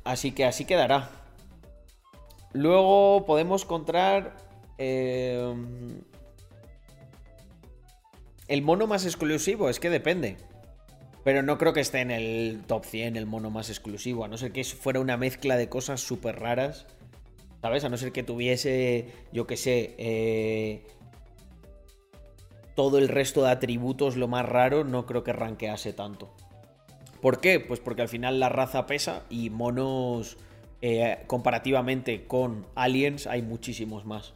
Así que así quedará. Luego podemos encontrar eh, el mono más exclusivo, es que depende. Pero no creo que esté en el top 100 el mono más exclusivo, a no ser que fuera una mezcla de cosas súper raras. ¿Sabes? A no ser que tuviese, yo qué sé, eh, todo el resto de atributos lo más raro, no creo que ranquease tanto. ¿Por qué? Pues porque al final la raza pesa y monos eh, comparativamente con Aliens hay muchísimos más.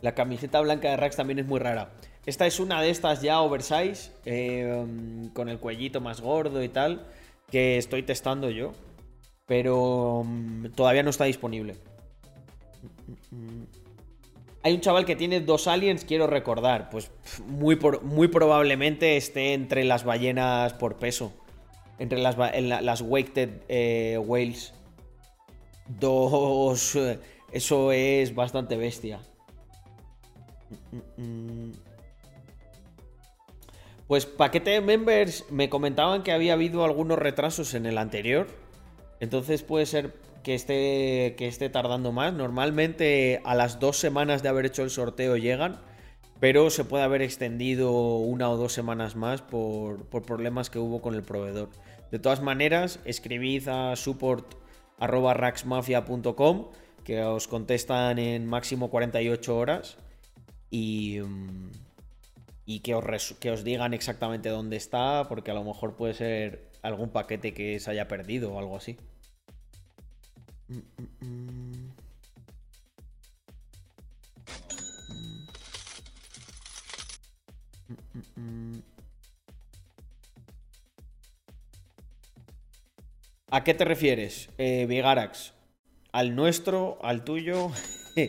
La camiseta blanca de Rax también es muy rara. Esta es una de estas ya oversize, eh, con el cuellito más gordo y tal, que estoy testando yo, pero mm, todavía no está disponible. Hay un chaval que tiene dos aliens, quiero recordar, pues muy, muy probablemente esté entre las ballenas por peso entre las, las Waked eh, Whales. Dos. Eh, eso es bastante bestia. Pues paquete de members me comentaban que había habido algunos retrasos en el anterior. Entonces puede ser que esté, que esté tardando más. Normalmente a las dos semanas de haber hecho el sorteo llegan. Pero se puede haber extendido una o dos semanas más por, por problemas que hubo con el proveedor. De todas maneras, escribid a support.raxmafia.com que os contestan en máximo 48 horas y, mm, y que, os que os digan exactamente dónde está, porque a lo mejor puede ser algún paquete que se haya perdido o algo así. Mm, mm, ¿A qué te refieres, eh, Vigarax? ¿Al nuestro? ¿Al tuyo?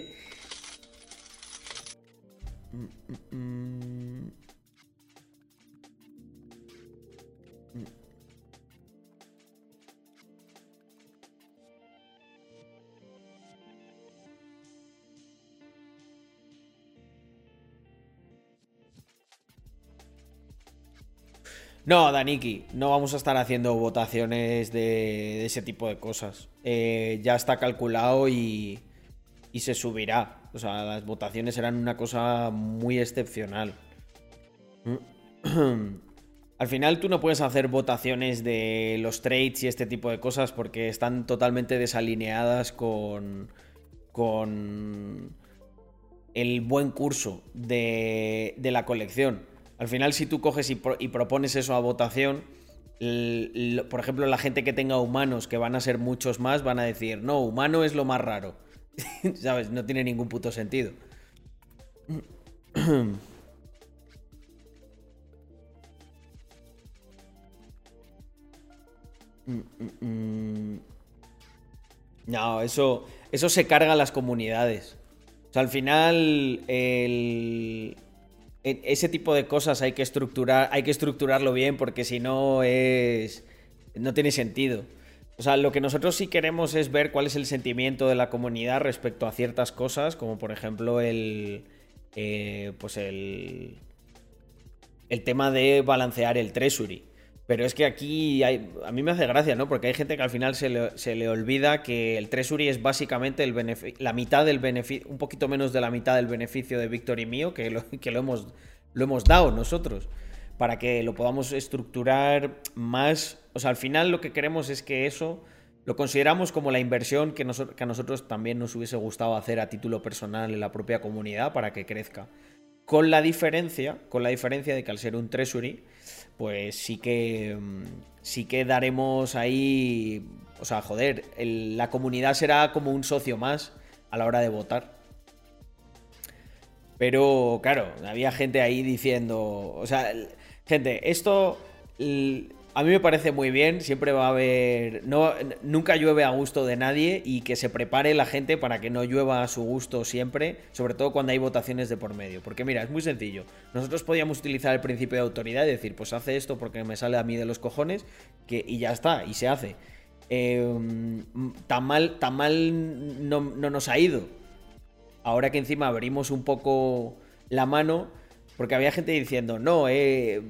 Mm, mm, mm. No, Daniki, no vamos a estar haciendo votaciones de, ese tipo de cosas. Eh, ya está calculado y, y se subirá. O sea, las votaciones serán una cosa muy excepcional. Al final tú no puedes hacer votaciones de los trades y este tipo de cosas porque están totalmente desalineadas con, con el buen curso de, de la colección. Al final si tú coges y, pro- y propones eso a votación, por ejemplo la gente que tenga humanos, que van a ser muchos más, van a decir, no, humano es lo más raro. ¿Sabes? No tiene ningún puto sentido. No, eso, eso se carga a las comunidades. O sea, al final, el- ese tipo de cosas hay que estructurar, hay que estructurarlo bien porque si no es, no tiene sentido. O sea, lo que nosotros sí queremos es ver cuál es el sentimiento de la comunidad respecto a ciertas cosas, como por ejemplo el, eh, pues el, el tema de balancear el treasury. Pero es que aquí hay- a mí me hace gracia, ¿no? Porque hay gente que al final se le, se le olvida que el treasury es básicamente el la mitad del beneficio, un poquito menos de la mitad del beneficio de Víctor y mío, que lo, que lo hemos, lo hemos dado nosotros, para que lo podamos estructurar más. O sea, al final lo que queremos es que eso lo consideramos como la inversión que, noso- que a nosotros también nos hubiese gustado hacer a título personal en la propia comunidad para que crezca. Con la diferencia, con la diferencia de que al ser un treasury, pues sí que mm, sí que daremos ahí, o sea, joder, la comunidad será como un socio más a la hora de votar. Pero claro, había gente ahí diciendo, o sea, gente, esto a mí me parece muy bien, siempre va a haber, no, nunca llueve a gusto de nadie y que se prepare la gente para que no llueva a su gusto siempre, sobre todo cuando hay votaciones de por medio. Porque mira, es muy sencillo. Nosotros podíamos utilizar el principio de autoridad y decir, pues hace esto porque me sale a mí de los cojones y ya está, y se hace. Mm, tan mal, tan mal no nos ha ido ahora que encima abrimos un poco la mano, porque había gente diciendo, no, eh,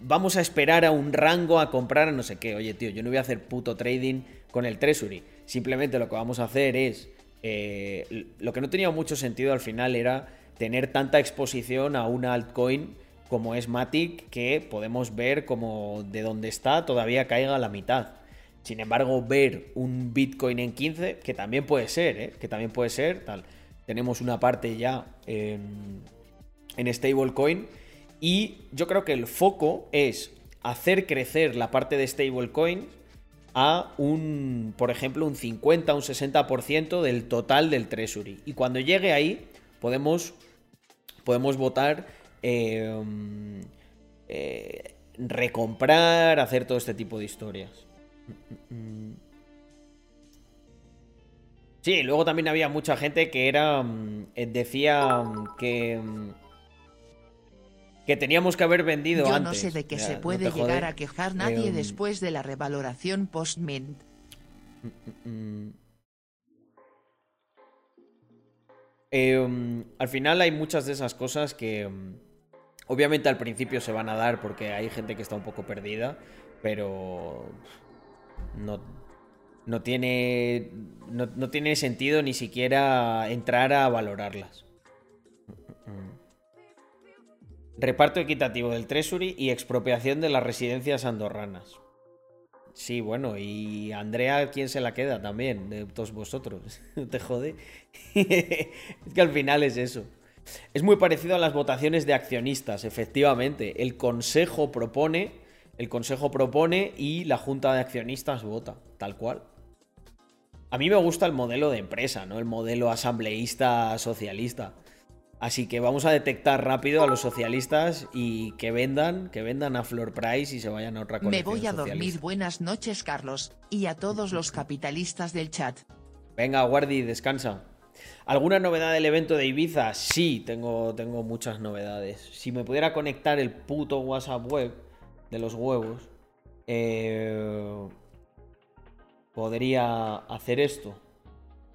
vamos a esperar a un rango a comprar a no sé qué. Oye, tío, yo no voy a hacer puto trading con el Treasury. Simplemente lo que vamos a hacer es... eh, lo que no tenía mucho sentido al final era tener tanta exposición a una altcoin como es Matic, que podemos ver como de donde está todavía caiga la mitad. Sin embargo, ver un Bitcoin en 15, que también puede ser, ¿eh? que también puede ser, tal. Tenemos una parte ya en stablecoin. Y yo creo que el foco es hacer crecer la parte de stablecoin a un, por ejemplo, un 50, un 60% del total del treasury. Y cuando llegue ahí, podemos, podemos votar eh, eh, recomprar, hacer todo este tipo de historias. Sí, luego también había mucha gente que era. mm, eh, decía mm, que. Mm, que teníamos que haber vendido Yo antes. no sé de qué se puede llegar a quejar nadie después de la revaloración post-mint. Mm. Eh, mm, al final hay muchas de esas cosas que mm, obviamente al principio se van a dar porque hay gente que está un poco perdida, pero no, no tiene no, no tiene sentido ni siquiera entrar a valorarlas. Reparto equitativo del Treasury y expropiación de las residencias andorranas. Sí, bueno, y Andrea, ¿quién se la queda también? De todos vosotros. ¿No te jode? es que al final es eso. Es muy parecido a las votaciones de accionistas, efectivamente. El consejo propone, el consejo propone y la junta de accionistas vota, tal cual. A mí me gusta el modelo de empresa, ¿no? El modelo asambleísta socialista. Así que vamos a detectar rápido a los socialistas y que vendan, que vendan a floor price y se vayan a otra Me colección voy a dormir. Buenas noches, Carlos, y a todos los capitalistas del chat. Venga, Guardi, descansa. ¿Alguna novedad del evento de Ibiza? Sí, tengo, tengo muchas novedades. Si me pudiera conectar el puto WhatsApp web de los huevos, eh, podría hacer esto.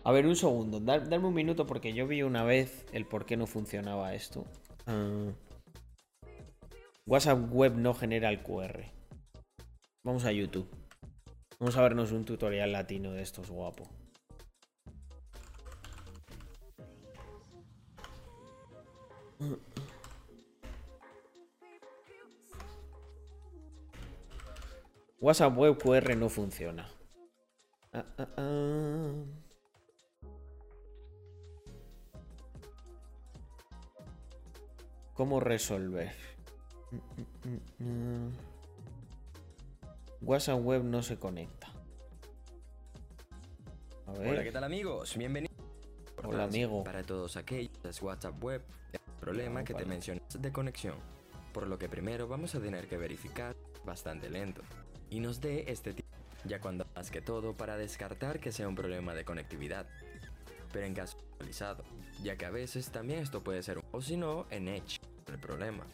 A ver, un segundo, dar- darme un minuto porque yo vi una vez el por qué no funcionaba esto. Ah. WhatsApp web no genera el QR. Vamos a YouTube. Vamos a vernos un tutorial latino de estos guapo. WhatsApp web QR no funciona. Ah, ah. ¿Cómo resolver? WhatsApp web no se conecta. A ver. Hola, ¿qué tal amigos? Bienvenidos. Hola, amigo. Para todos aquellos WhatsApp web, el problema que te mencionas de conexión. Por lo que primero vamos a tener que verificar bastante lento y nos dé este tipo, ya cuando más que todo para descartar que sea un problema de conectividad. Pero en caso actualizado, ya que a veces también esto puede ser un o si no en Edge el problema.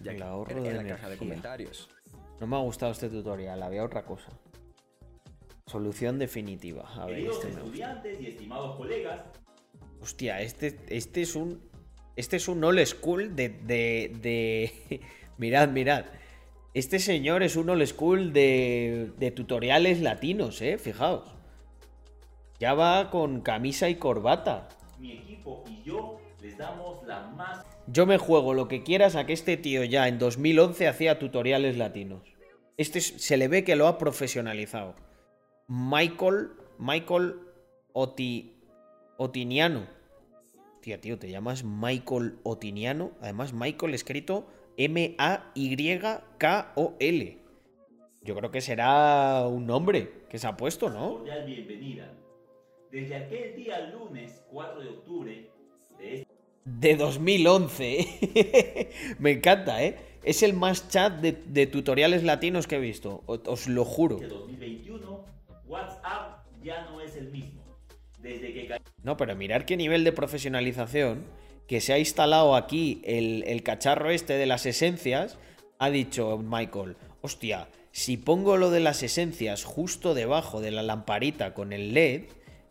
Ya El que ahorro en, de en la caja de comentarios. No me ha gustado este tutorial, había otra cosa. Solución definitiva. A ver, Queridos este estudiantes y estimados colegas, Hostia, este, este es un. Este es un old school de. de, de- mirad, mirad. Este señor es un old school de, de tutoriales latinos, eh. Fijaos. Ya va con camisa y corbata. mi equipo y yo les damos la más Yo me juego lo que quieras a que este tío ya en 2011 hacía tutoriales latinos. Este es- se le ve que lo ha profesionalizado. Michael. Michael Oti, Otiniano. Tía, tío, te llamas Michael Otiniano. Además, Michael escrito M-A-Y-K-O-L. Yo creo que será un nombre que se ha puesto, ¿no? cordial bienvenida. Desde aquel día lunes 4 de octubre de este De 2011. ¿eh? Me encanta, ¿eh? Es el más chat de, de tutoriales latinos que he visto. Os lo juro. 2021, WhatsApp ya no es el mismo. Desde que No, pero mirar qué nivel de profesionalización que se ha instalado aquí el, el cacharro este de las esencias. Ha dicho Michael, hostia, si pongo lo de las esencias justo debajo de la lamparita con el LED,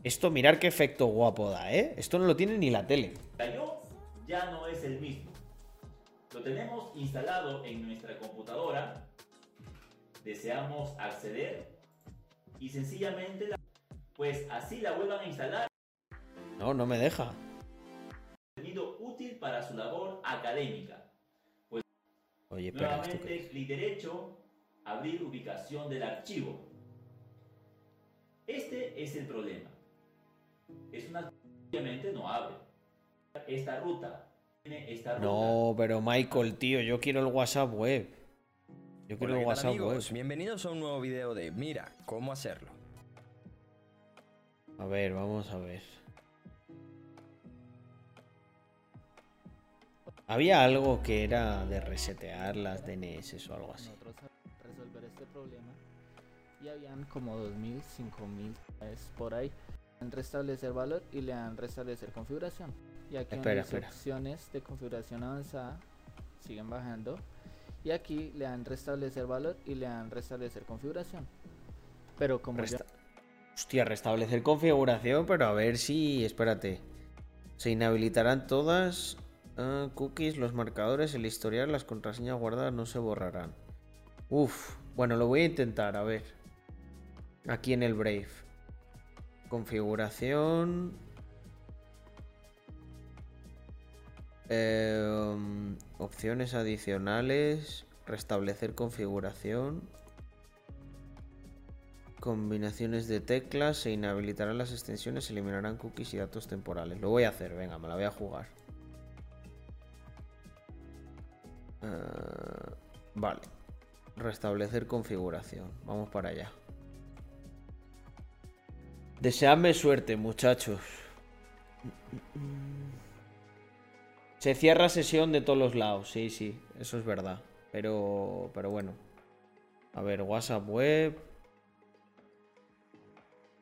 esto mirar qué efecto guapo da, ¿eh? Esto no lo tiene ni la tele. cayó, ya no es el mismo. Lo tenemos instalado en nuestra computadora. Deseamos acceder y sencillamente, la- pues así la vuelvan a instalar. No, no me deja. Contenido útil para su labor académica. Oye, espera, ¿esto qué Nuevamente, clic derecho, abrir ubicación del archivo. Este es el problema. Es una obviamente no abre. Esta ruta tiene esta ruta. No, pero Michael, tío, yo quiero el WhatsApp web. Yo quiero Hola, el ¿qué tal, WhatsApp web. Bienvenidos a un nuevo video de Mira cómo hacerlo. A ver, vamos a ver. Había algo que era de resetear las DNS o algo así. nosotros a resolver este problema y habían como 2000, 5000 es por ahí. Dan restablecer valor y le dan restablecer configuración. Y aquí Espera, dice espera. opciones de configuración avanzada siguen bajando. Y aquí le dan restablecer valor y le dan restablecer configuración. Pero como Hostia, restablecer configuración, pero a ver si. Espérate. Se inhabilitarán todas. ah, cookies, los marcadores, el historial, las contraseñas guardadas no se borrarán. Uf, bueno, lo voy a intentar, a ver. Aquí en el Brave. Configuración. Em, opciones adicionales. Restablecer configuración. Combinaciones de teclas, se inhabilitarán las extensiones, se eliminarán cookies y datos temporales. Lo voy a hacer, venga, me la voy a jugar. Ah, vale. Restablecer configuración. Vamos para allá. Deseadme suerte, muchachos. Se cierra sesión de todos los lados, sí, sí, eso es verdad. Pero, pero bueno. A ver, WhatsApp web.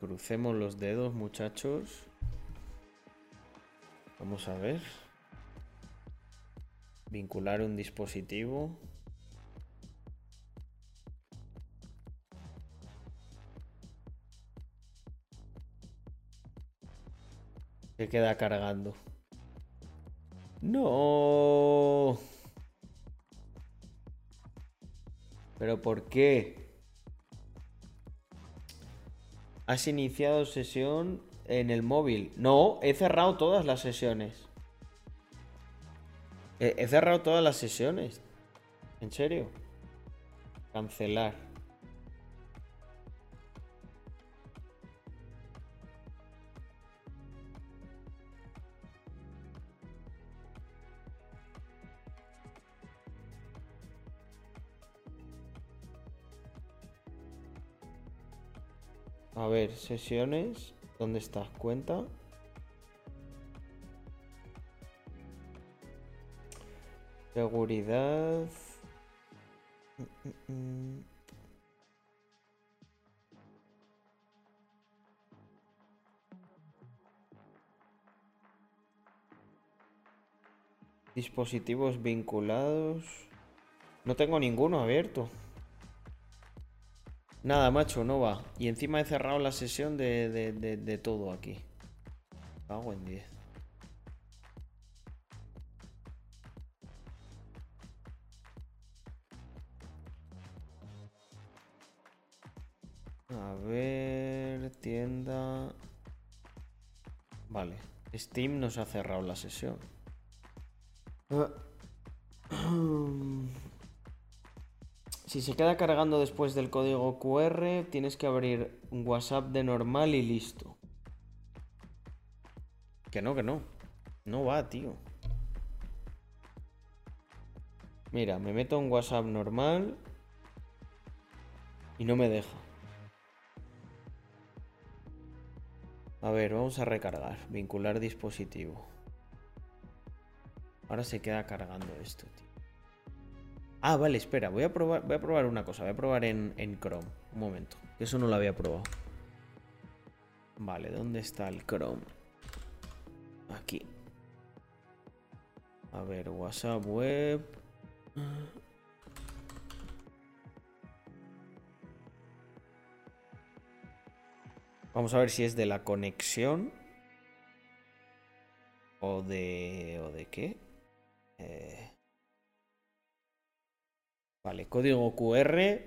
Crucemos los dedos, muchachos. Vamos a ver. Vincular un dispositivo. Se queda cargando. No. ¿Pero por qué? Has iniciado sesión en el móvil. No, he cerrado todas las sesiones. He, he cerrado todas las sesiones. ¿En serio? Cancelar. Sesiones. ¿Dónde está? Cuenta. Seguridad. Dispositivos vinculados. No tengo ninguno abierto. Nada, macho, no va. Y encima he cerrado la sesión de, de, de, todo aquí. Cago en 10. A ver, tienda. Vale. Steam nos ha cerrado la sesión. Ah. Si se queda cargando después del código QR, tienes que abrir un WhatsApp de normal y listo. Que no, que no. No va, tío. Mira, me meto en WhatsApp normal y no me deja. A ver, vamos a recargar. Vincular dispositivo. Ahora se queda cargando esto, tío. Ah, vale, espera. Voy a probar, voy a probar una cosa. Voy a probar en, en Chrome. Un momento. Eso no lo había probado. Vale, ¿dónde está el Chrome? Aquí. A ver, WhatsApp web. Vamos a ver si es de la conexión. O de. ¿O de qué? Eh... Vale, código QR.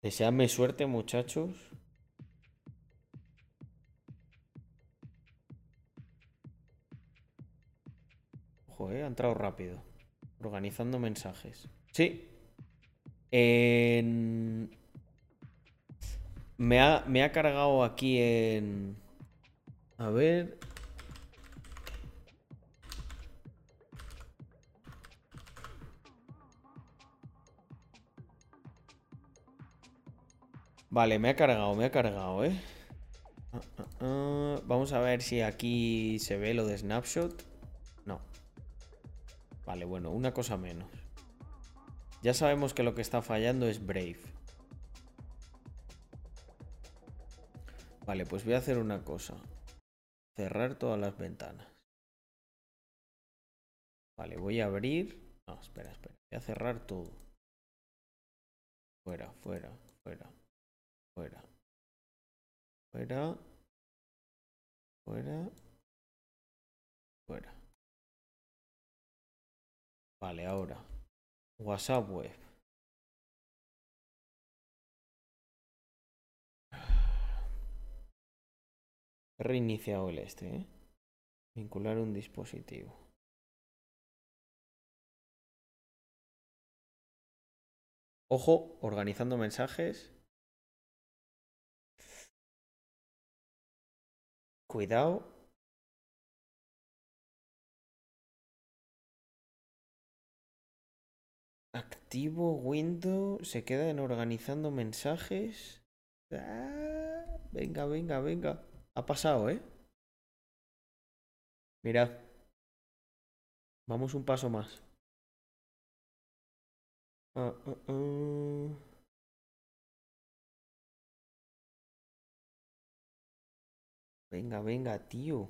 Deseadme suerte, muchachos. Ojo, eh, ha entrado rápido. Organizando mensajes. Sí. En... Me ha, me ha cargado aquí en... A ver... Vale, me ha cargado, me ha cargado, ¿eh? Ah, ah, ah. Vamos a ver si aquí se ve lo de snapshot. No. Vale, bueno, una cosa menos. Ya sabemos que lo que está fallando es Brave. Vale, pues voy a hacer una cosa. Cerrar todas las ventanas. Vale, voy a abrir... No, espera, espera. Voy a cerrar todo. Fuera, fuera, fuera. Fuera. Fuera. Fuera. Fuera. Vale, ahora. WhatsApp web. Reiniciado el este, ¿eh? Vincular un dispositivo. Ojo, organizando mensajes. Cuidado. Activo window. Se queda en organizando mensajes. Ah, venga, venga, venga. Ha pasado, ¿eh? Mirad. Vamos un paso más. Ah, ah. Venga, venga, tío.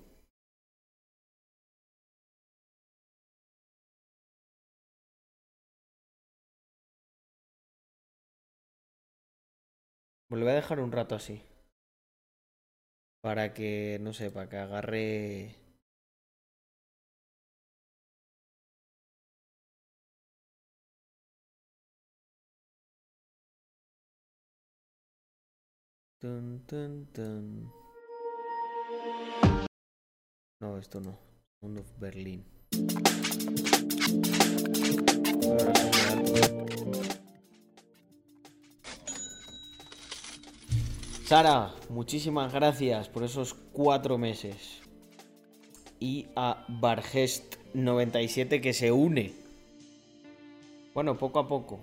Pues a dejar un rato así. Para que, no sé, para que agarre... No, esto no. Sound of da- Sara, muchísimas gracias por esos cuatro meses. Y a Bargest97 que se une. Bueno, poco a poco.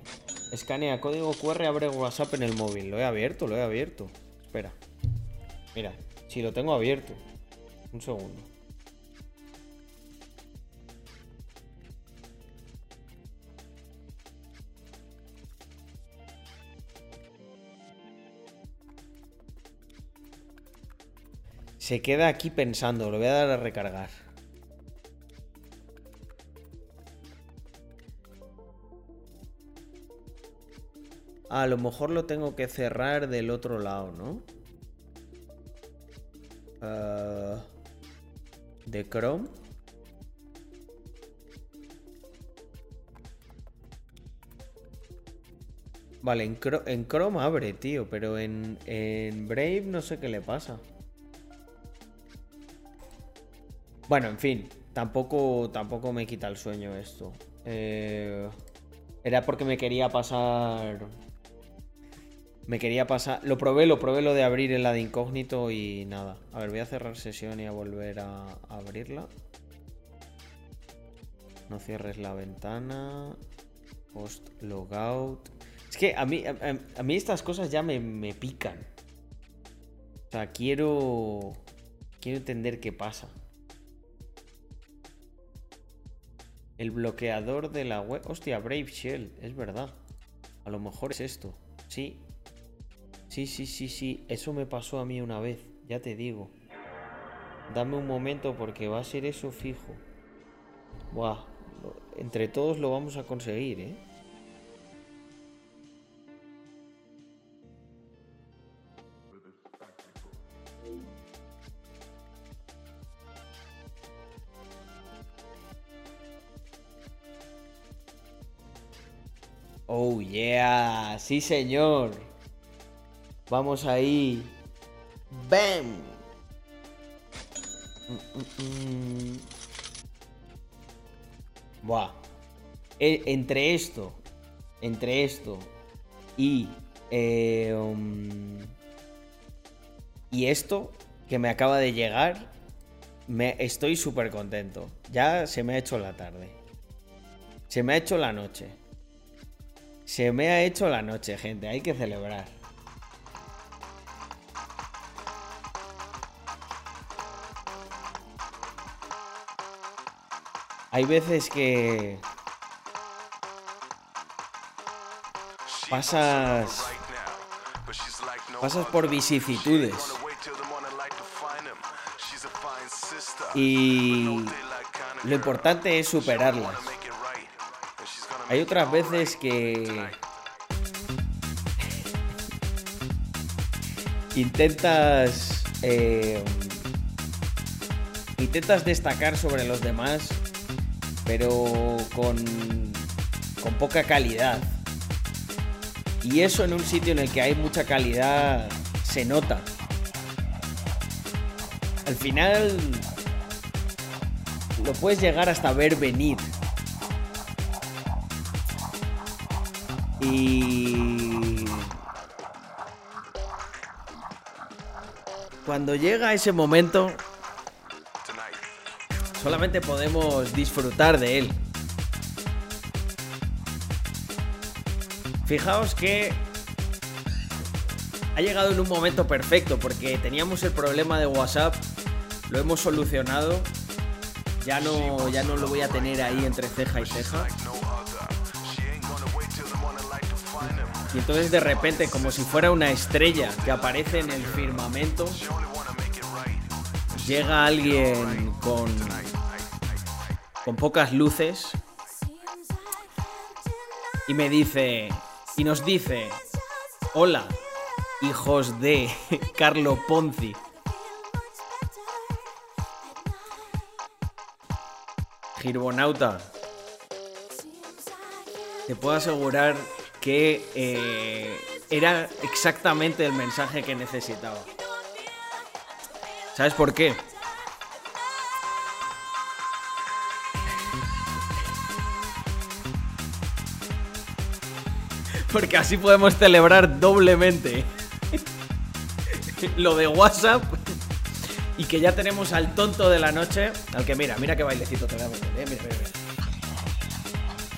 Escanea código QR, abre WhatsApp en el móvil. Lo he abierto, lo he abierto. Espera. Mira, si lo tengo abierto. Un segundo. Se queda aquí pensando, lo voy a dar a recargar. A lo mejor lo tengo que cerrar del otro lado, ¿no? Ah, de Chrome. Vale, en, Cro- en Chrome abre, tío, pero en, en Brave no sé qué le pasa. Bueno, en fin, tampoco, tampoco me quita el sueño esto. Eh, era porque me quería pasar. Me quería pasar. Lo probé, lo probé lo de abrir en la de incógnito y nada. A ver, voy a cerrar sesión y a volver a, abrirla. No cierres la ventana. Post logout. Es que a mí, a mí estas cosas ya me, me pican. O sea, quiero. Quiero entender qué pasa. El bloqueador de la web. Hostia, Brave Shell, es verdad. A lo mejor es esto. Sí. Sí, sí, sí, sí. Eso me pasó a mí una vez. Ya te digo. Dame un momento porque va a ser eso fijo. Buah. Entre todos lo vamos a conseguir, ¿eh? Oh, yeah. Sí, señor. Vamos ahí. ¡Bam! Mm, mm, mm. Buah. E- entre esto, entre esto y eh, um, y esto que me acaba de llegar, me estoy súper contento. Ya se me ha hecho la tarde. Se me ha hecho la noche. Se me ha hecho la noche, gente. Hay que celebrar. Hay veces que pasas pasas por vicisitudes y lo importante es superarlas. Hay otras veces que intentas eh, intentas destacar sobre los demás, pero con con poca calidad. Y eso en un sitio en el que hay mucha calidad se nota. Al final lo puedes llegar hasta ver venir. Y cuando llega ese momento, solamente podemos disfrutar de él. Fijaos que ha llegado en un momento perfecto porque teníamos el problema de WhatsApp, lo hemos solucionado. Ya no, ya no lo voy a tener ahí entre ceja y ceja. Y entonces de repente, como si fuera una estrella que aparece en el firmamento, llega alguien con, con pocas luces y me dice, y nos dice, hola, hijos de Carlo Ponzi. Girbonauta, te puedo asegurar que eh, era exactamente el mensaje que necesitaba. ¿Sabes por qué? Porque así podemos celebrar doblemente lo de WhatsApp y que ya tenemos al tonto de la noche. Al que mira, mira qué bailecito te voy a meter, eh, mira, mira.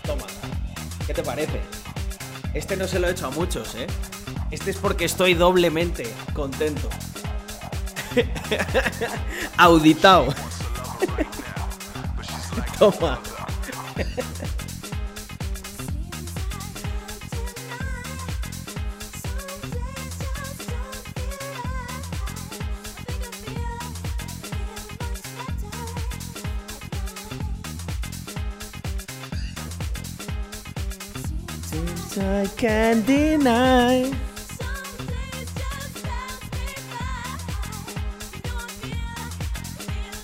Toma. ¿Qué te parece? Este no se lo he hecho a muchos, ¿eh? Este es porque estoy doblemente contento. Auditado. Toma. Can't deny.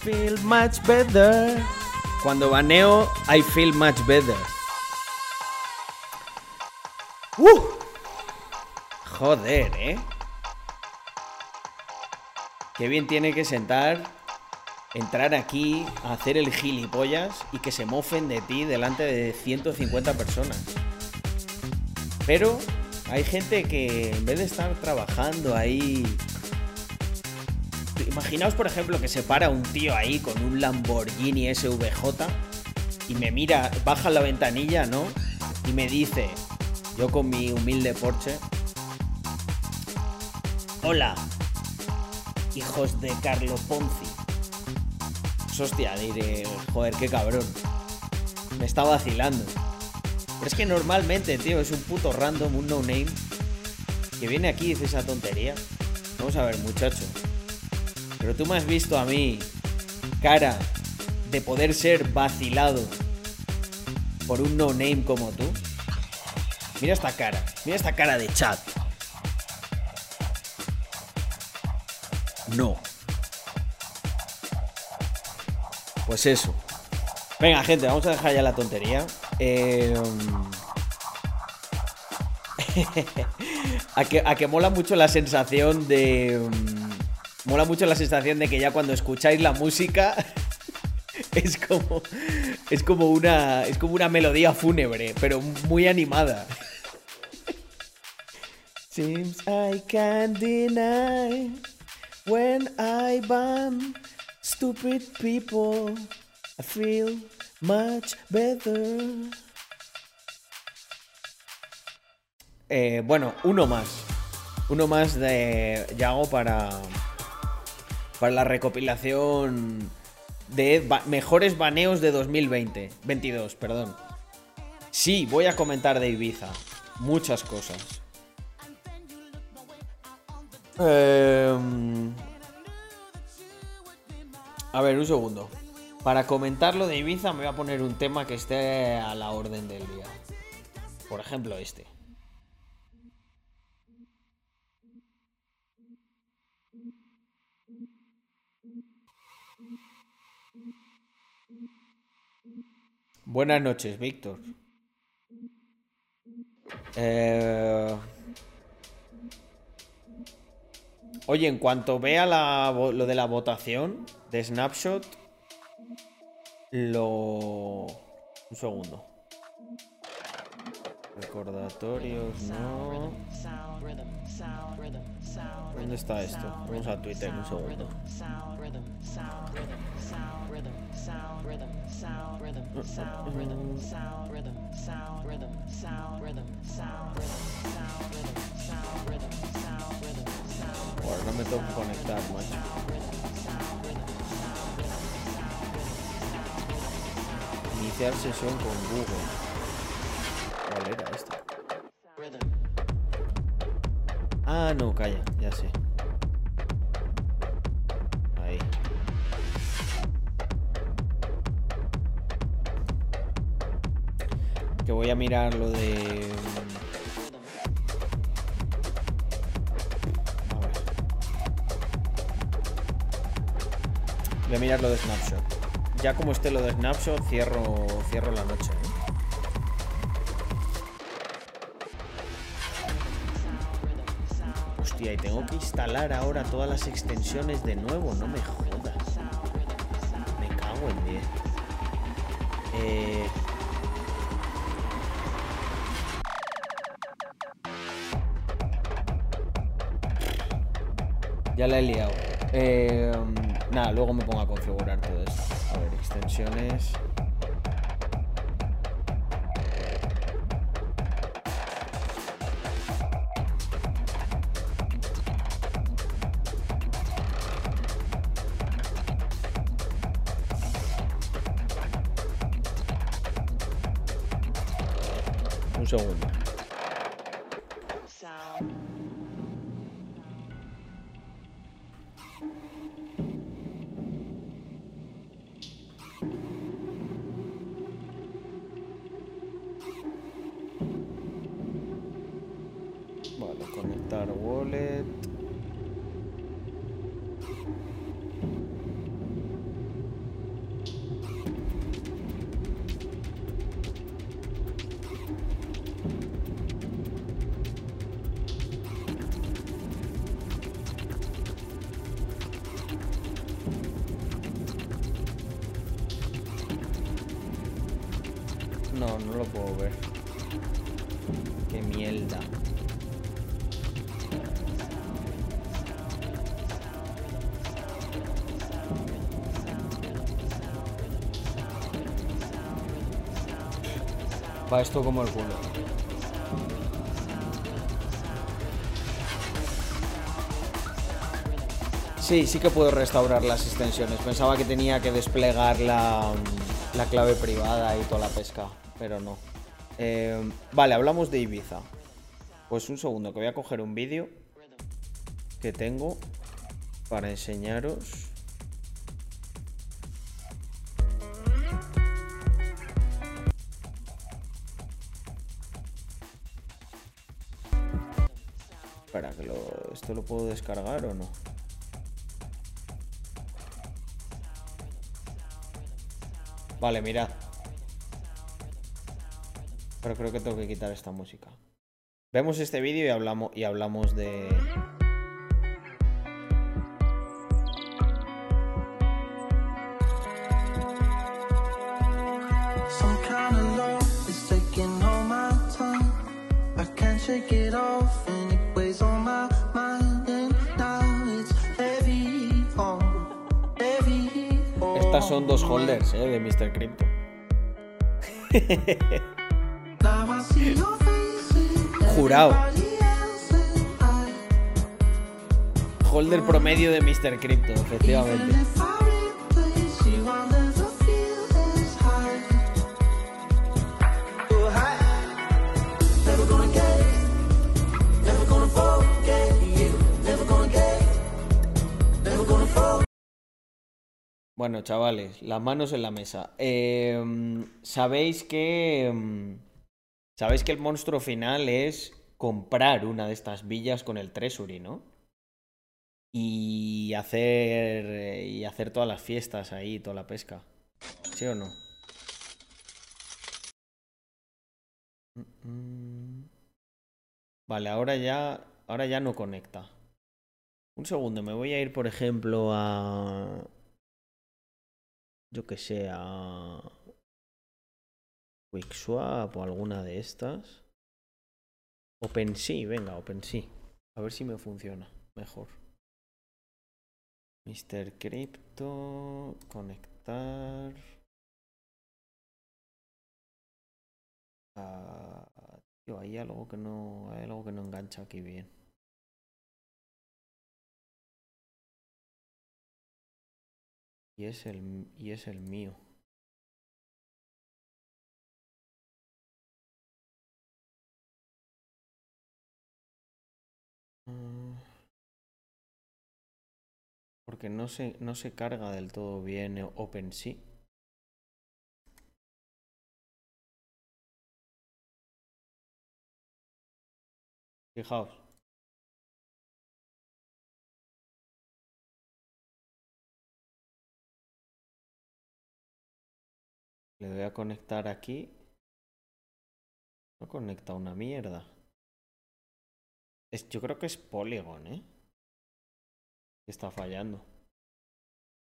Feel much better. Cuando baneo, I feel much better. ¡Uh! Joder, ¿eh? Qué bien tiene que sentar, entrar aquí, a hacer el gilipollas y que se mofen de ti delante de 150 personas. Pero hay gente que en vez de estar trabajando ahí... Imaginaos, por ejemplo, que se para un tío ahí con un Lamborghini SVJ y me mira, baja la ventanilla, ¿no? Y me dice, yo con mi humilde Porsche, hola, hijos de Carlo Ponzi. Pues hostia, diré, joder, qué cabrón. Me está vacilando. Pero es que normalmente, tío, es un puto random, un no name, que viene aquí y dice esa tontería. Vamos a ver, muchacho. Pero tú me has visto a mí, cara, de poder ser vacilado por un no name como tú. Mira esta cara, mira esta cara de chat. No. Pues eso. Venga, gente, vamos a dejar ya la tontería. Eh, a, que, a que mola mucho la sensación de. mm, Mola mucho la sensación de que ya cuando escucháis la música. Es como. Es como una. Es como una melodía fúnebre, pero muy animada. Seems I can't deny when I ban stupid people. I feel much better. Eh, bueno, uno más. Uno más de Yago para. Para la recopilación de mejores baneos de 2020. 22, perdón. Sí, voy a comentar de Ibiza. Muchas cosas. Em, a ver, un segundo. Para comentar lo de Ibiza me voy a poner un tema que esté a la orden del día. Por ejemplo, este. Buenas noches, Víctor. Eh, Oye, en cuanto vea lo de la votación de Snapshot, lo... Un segundo. Recordatorios, no. ¿Dónde está esto? Vamos a Twitter, un segundo. Bueno, no me tengo que conectar, macho. Iniciar sesión con Google. ¿Cuál era esta? Ah, no, calla, ya sé. Ahí. Que voy a mirar lo de. A ver. Voy a mirar lo de Snapshot. Ya como esté lo de Snapshot, cierro, cierro la noche. ¿eh? Hostia, y tengo que instalar ahora todas las extensiones de nuevo, no me jodas. Me cago en 10. Eh... Ya la he liado. Eh, nada, luego me pongo a configurar todo esto. Extensiones. Vale, conectar wallet. Esto como el culo. Sí, sí que puedo restaurar las extensiones. Pensaba que tenía que desplegar la, la clave privada y toda la pesca, pero no. Eh, vale, hablamos de Ibiza. Pues un segundo, que voy a coger un vídeo que tengo para enseñaros. Puedo descargar o no. Vale, mirad. Pero creo que tengo que quitar esta música. Vemos este vídeo y hablamos, y hablamos de... son dos holders, eh, de Mr. Crypto. Jurado. Holder promedio de Mr. Crypto, efectivamente. Bueno, chavales, las manos en la mesa. Eh, Sabéis que. mm, Sabéis que el monstruo final es comprar una de estas villas con el Treasury, ¿no? Y hacer. Y hacer todas las fiestas ahí, toda la pesca. ¿Sí o no? Vale, ahora ya. Ahora ya no conecta. Un segundo, me voy a ir, por ejemplo, a. Yo que sé, a. QuickSwap o alguna de estas. OpenSea, venga, OpenSea. A ver si me funciona mejor. Mr. Crypto, conectar. Ah, tío, hay algo que no, hay algo que no engancha aquí bien. Y es el, y es el mío. Mm. Porque no se, no se carga del todo bien eh, OpenSea. Fijaos. Le voy a conectar aquí. No conecta una mierda. Es- yo creo que es Polygon, ¿eh? Está fallando.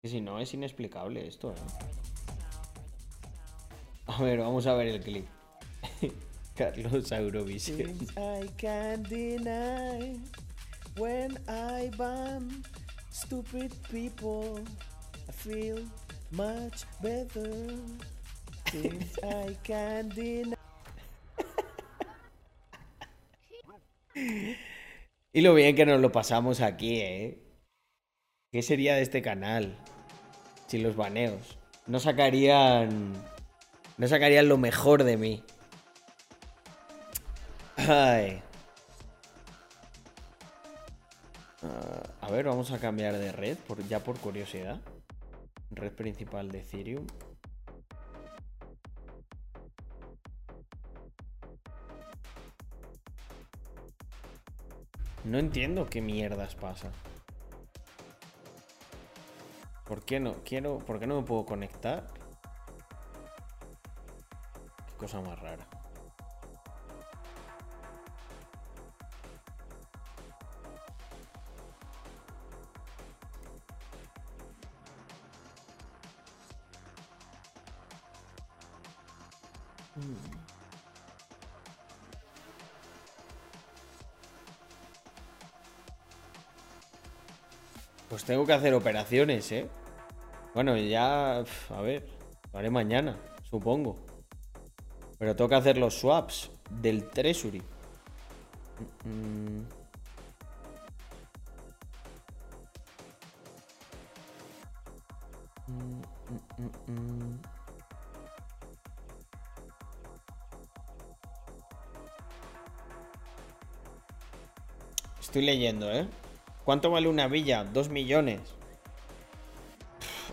Que si no, es inexplicable esto, ¿eh? A ver, vamos a ver el clip. Carlos Eurovisión. I can't deny when I ban stupid people. I feel much better. Y lo bien que nos lo pasamos aquí, ¿eh? ¿Qué sería de este canal? Sin los baneos. No sacarían. No sacarían lo mejor de mí. Ay. Ah, a ver, vamos a cambiar de red, por, ya por curiosidad. Red principal de Ethereum. No entiendo qué mierdas pasa. ¿Por qué no? Quiero. ¿Por qué no me puedo conectar? Qué cosa más rara. Tengo que hacer operaciones, ¿eh? Bueno, ya... A ver, lo haré mañana, supongo. Pero tengo que hacer los swaps del Treasury. Estoy leyendo, ¿eh? ¿Cuánto vale una villa? Dos millones.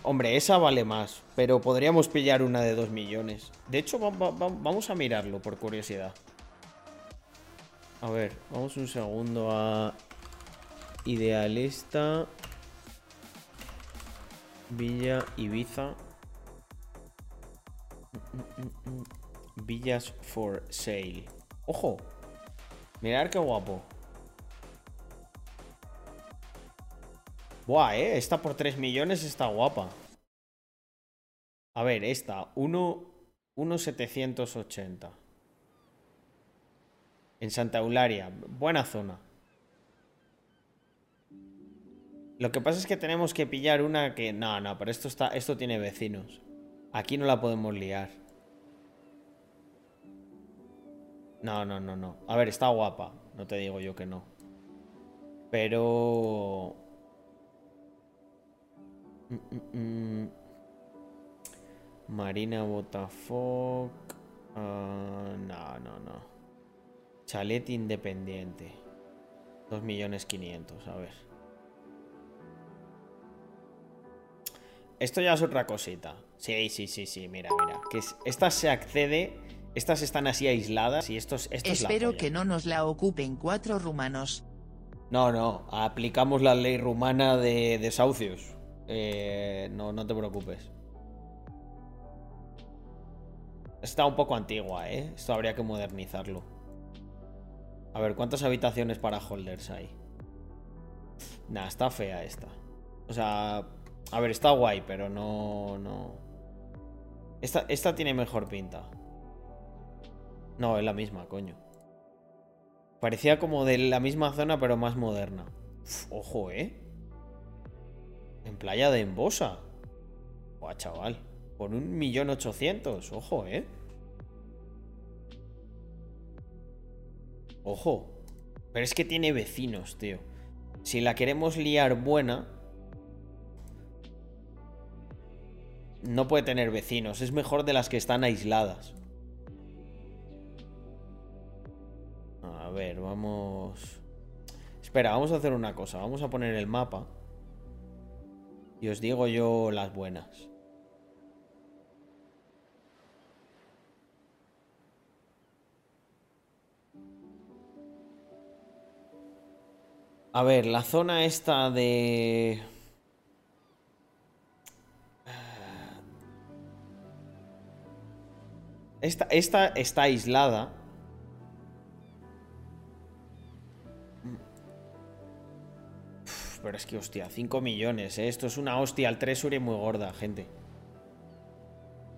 Hombre, esa vale más, pero podríamos pillar una de dos millones. De hecho, va- va- va- vamos a mirarlo por curiosidad. A ver, vamos un segundo a Idealista. Villa Ibiza. Villas for sale. ¡Ojo! Mirad qué guapo. Buah, eh. Esta por 3 millones está guapa. A ver, esta. 1. 1,780. En Santa Eularia. Buena zona. Lo que pasa es que tenemos que pillar una que. No, no, pero esto está. Esto tiene vecinos. Aquí no la podemos liar. No, no, no, no. A ver, está guapa. No te digo yo que no. Pero. Mm, mm, mm. Marina Botafoc. ah, no, no, no. Chalet Independiente. 2 millones 500, a ver. Esto ya es otra cosita. Sí, sí, sí, sí, mira, mira. Que es- estas se accede. Estas están así aisladas y estos. esto es la Espero que no nos la ocupen cuatro rumanos. No, no, aplicamos la ley rumana de desahucios. Eh, no, no te preocupes. Está un poco antigua, ¿eh? Esto habría que modernizarlo. A ver, ¿cuántas habitaciones para holders hay? Nah, está fea esta. O sea, a ver, está guay, pero no, no. Esta, esta tiene mejor pinta. No, es la misma, coño. Parecía como de la misma zona, pero más moderna. Ojo, ¿eh? En playa de Embosa. Buah, chaval. Por un millón ochocientos. Ojo, ¿eh? Ojo. Pero es que tiene vecinos, tío. Si la queremos liar buena... No puede tener vecinos. Es mejor de las que están aisladas. A ver, vamos... Espera, vamos a hacer una cosa. Vamos a poner el mapa. Y os digo yo las buenas. A ver, la zona esta de... Esta, esta está aislada. Pero es que, hostia, 5 millones, ¿eh? Esto es una hostia al Treasury muy gorda, gente.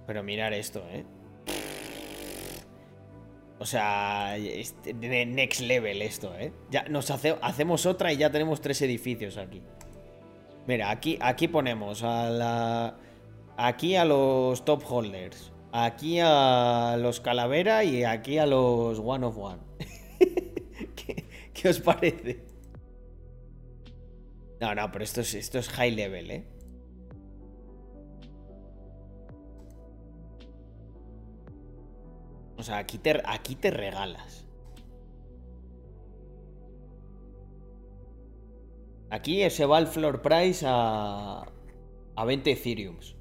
Pero mirar esto, ¿eh? O sea, este- next level esto, ¿eh? Ya nos hace- hacemos otra y ya tenemos tres edificios aquí. Mira, aquí, aquí ponemos a la... Aquí a los top holders. Aquí a los calavera y aquí a los one of one. ¿Qué, qué os parece? No, no, pero esto es, esto es high level, ¿eh? O sea, aquí te, aquí te regalas. Aquí se va el floor price a, a 20 Ethereums.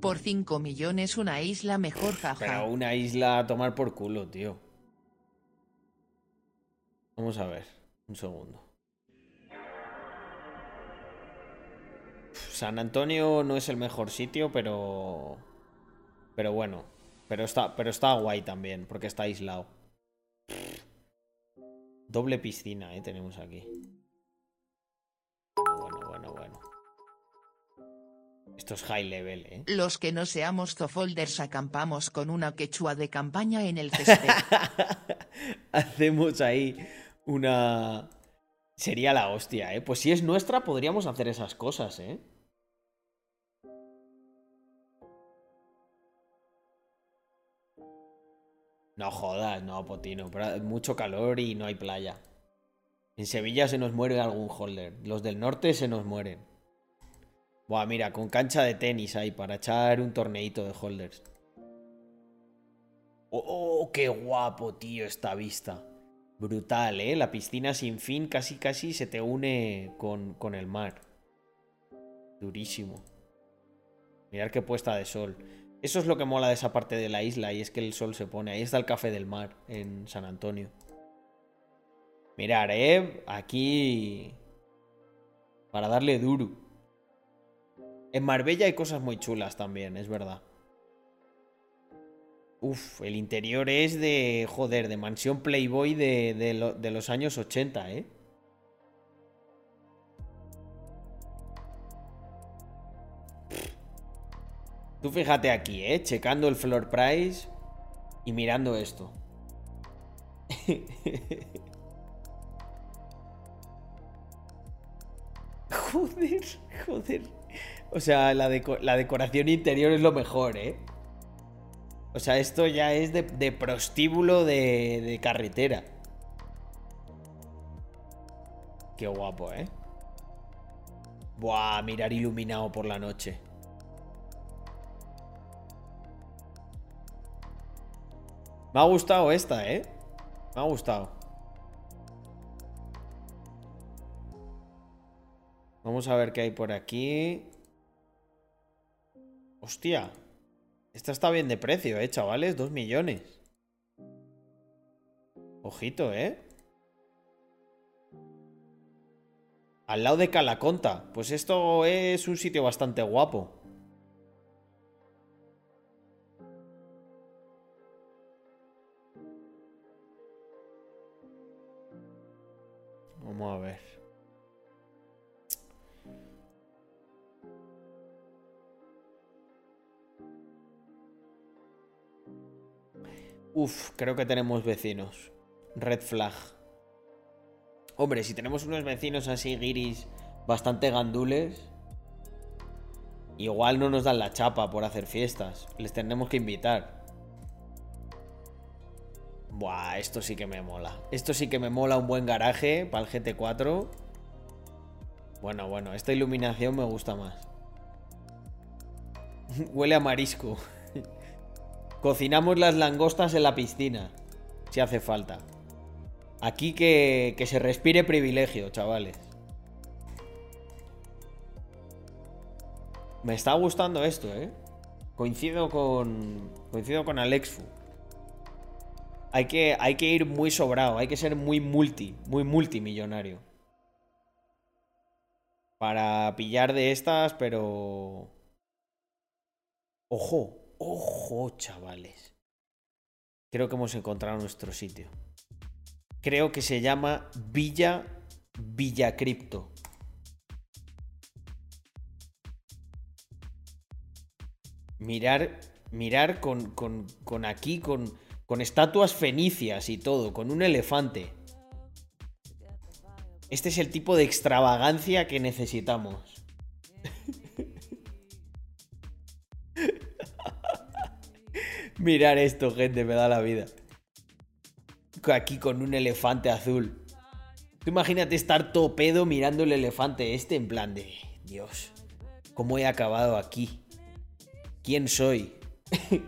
Por 5 millones una isla mejor, jaja. Pero una isla a tomar por culo, tío. Vamos a ver, un segundo. San Antonio no es el mejor sitio, pero. Pero bueno. Pero está, pero está guay también, porque está aislado. Doble piscina, eh, tenemos aquí. Bueno, bueno, bueno. Esto es high level, eh. Los que no seamos zofolders acampamos con una quechua de campaña en el césped. Hacemos ahí una... Sería la hostia, ¿eh? Pues si es nuestra, podríamos hacer esas cosas, ¿eh? No jodas, no, Potino. mucho calor y no hay playa. En Sevilla se nos muere algún holder. Los del norte se nos mueren. Buah, mira, con cancha de tenis ahí para echar un torneito de holders. Oh, oh, qué guapo, tío, esta vista. Brutal, ¿eh? La piscina sin fin casi casi se te une con, con el mar. Durísimo. Mirar qué puesta de sol. Eso es lo que mola de esa parte de la isla y es que el sol se pone. Ahí está el café del mar en San Antonio. Mirar, ¿eh? Aquí... Para darle duro. En Marbella hay cosas muy chulas también, es verdad. Uf, el interior es de, joder, de mansión Playboy de, de lo- de los años 80, ¿eh? Tú fíjate aquí, ¿eh? Checando el floor price y mirando esto. joder, joder. O sea, la, la decoración interior es lo mejor, ¿eh? O sea, esto ya es de, prostíbulo de, de carretera. Qué guapo, ¿eh? Buah, mirar iluminado por la noche. Me ha gustado esta, ¿eh? Me ha gustado. Vamos a ver qué hay por aquí. Hostia. Esta está bien de precio, ¿eh, chavales? Dos millones. Ojito, ¿eh? Al lado de Calaconta. Pues esto es un sitio bastante guapo. Vamos a ver. Uf, creo que tenemos vecinos. Red flag. Hombre, si tenemos unos vecinos así, guiris, bastante gandules, igual no nos dan la chapa por hacer fiestas. Les tenemos que invitar. Buah, esto sí que me mola. Esto sí que me mola un buen garaje para el GT4. Bueno, bueno, esta iluminación me gusta más. Huele a marisco. Cocinamos las langostas en la piscina, si hace falta. Aquí que, que se respire privilegio, chavales. Me está gustando esto, ¿eh? Coincido con. Coincido con Alexfu. Hay que, hay que ir muy sobrado, hay que ser muy multi, muy multimillonario. Para pillar de estas, pero. Ojo, ojo, chavales. Creo que hemos encontrado nuestro sitio. Creo que se llama Villa Villa Cripto. Mirar, mirar con, con, con aquí, con, con estatuas fenicias y todo, con un elefante. Este es el tipo de extravagancia que necesitamos. Mirar esto, gente, me da la vida. Aquí con un elefante azul. Tú imagínate estar todo mirando el elefante este en plan de... Dios, ¿cómo he acabado aquí? ¿Quién soy?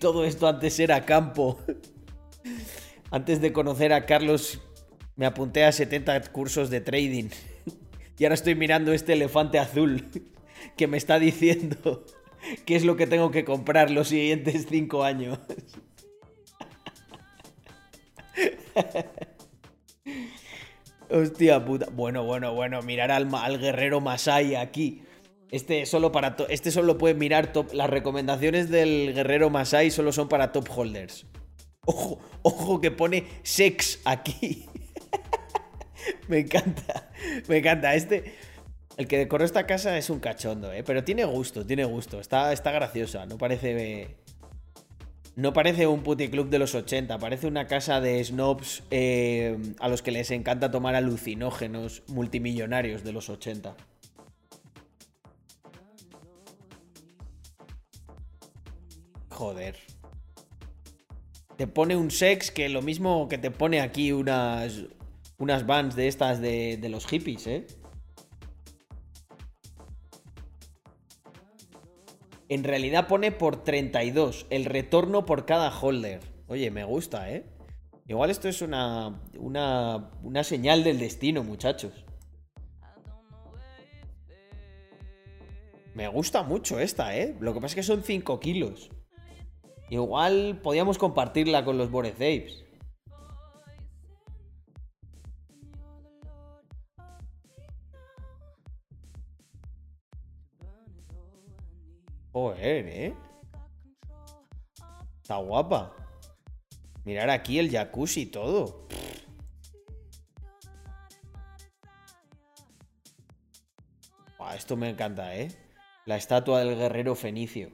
Todo esto antes era campo. Antes de conocer a Carlos me apunté a 70 cursos de trading. Y ahora estoy mirando este elefante azul que me está diciendo qué es lo que tengo que comprar los siguientes 5 años. Hostia puta. Bueno, bueno, bueno, mirar al, al guerrero Masai aquí. Este solo para este solo puede mirar top. Las recomendaciones del guerrero Masai solo son para top holders. Ojo, ojo que pone sex aquí. me encanta. Me encanta. Este. El que decoró esta casa es un cachondo, ¿eh? Pero tiene gusto, tiene gusto. Está, está graciosa. No parece. No parece un puticlub de los 80. Parece una casa de snobs eh, a los que les encanta tomar alucinógenos multimillonarios de los 80. Joder. Te pone un sex que lo mismo que te pone aquí unas. Unas vans de estas de, de los hippies, ¿eh? En realidad pone por 32. El retorno por cada holder. Oye, me gusta, ¿eh? Igual esto es una. Una. Una señal del destino, muchachos. Me gusta mucho esta, ¿eh? Lo que pasa es que son 5 kilos. Igual podíamos compartirla con los Bored Joder, ¿eh? Está guapa. Mirar aquí el jacuzzi y todo. Buah, esto me encanta, ¿eh? La estatua del guerrero fenicio.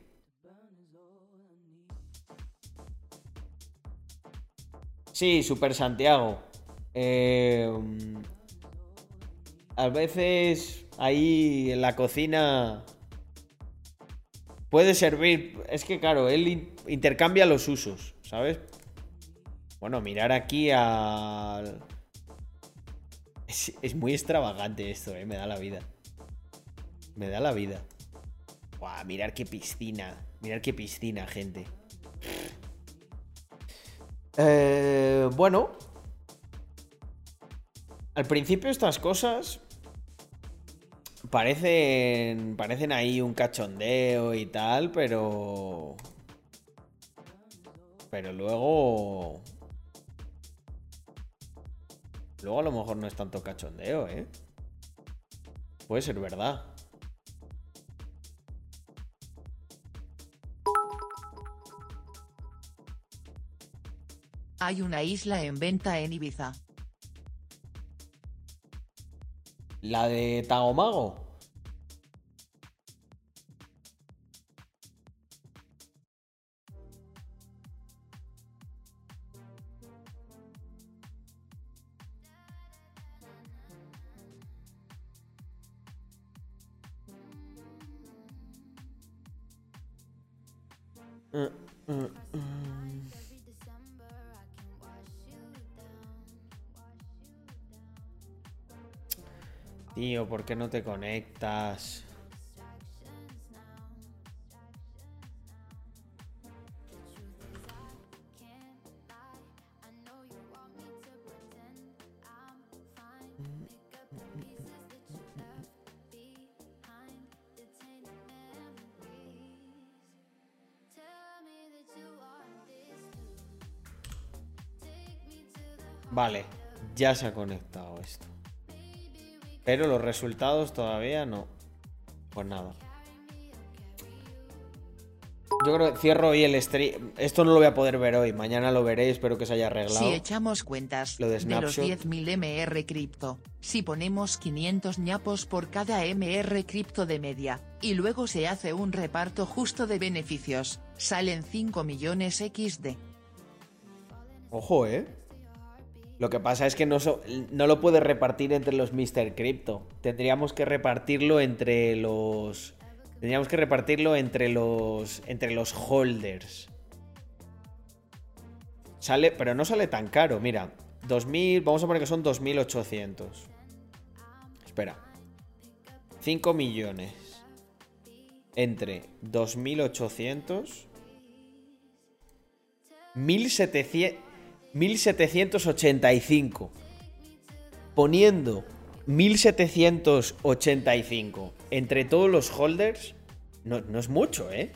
Sí, Super Santiago. Eh, a veces ahí en la cocina puede servir. Es que claro, él in- intercambia los usos, ¿sabes? Bueno, mirar aquí al. Es, es muy extravagante esto, ¿eh? Me da la vida. Me da la vida. Buah, mirar qué piscina. Mirar qué piscina, gente. Eh, bueno. Al principio estas cosas parecen parecen ahí un cachondeo y tal, pero pero luego luego a lo mejor no es tanto cachondeo, ¿eh? Puede ser verdad. Hay una isla en venta en Ibiza. La de Tagomago. Tío, ¿por qué no te conectas? Vale, ya se ha conectado esto. Pero los resultados todavía no. Pues nada. Yo creo que cierro hoy el stream. Esto no lo voy a poder ver hoy. Mañana lo veré. Espero que se haya arreglado. Si echamos cuentas Lo de de, los Snapshot. 10.000 MR cripto, si ponemos 500 ñapos por cada MR cripto de media, y luego se hace un reparto justo de beneficios, salen 5 millones XD. Ojo, ¿eh? Lo que pasa es que no, no lo puedes repartir entre los Mr. Crypto. Tendríamos que repartirlo entre los. Tendríamos que repartirlo entre los. entre los holders. Sale. Pero no sale tan caro, mira. 2000. Vamos a poner que son 2800. Espera. 5 millones. Entre 2800. 1700. 1785. Poniendo 1785 entre todos los holders, no, no es mucho, ¿eh?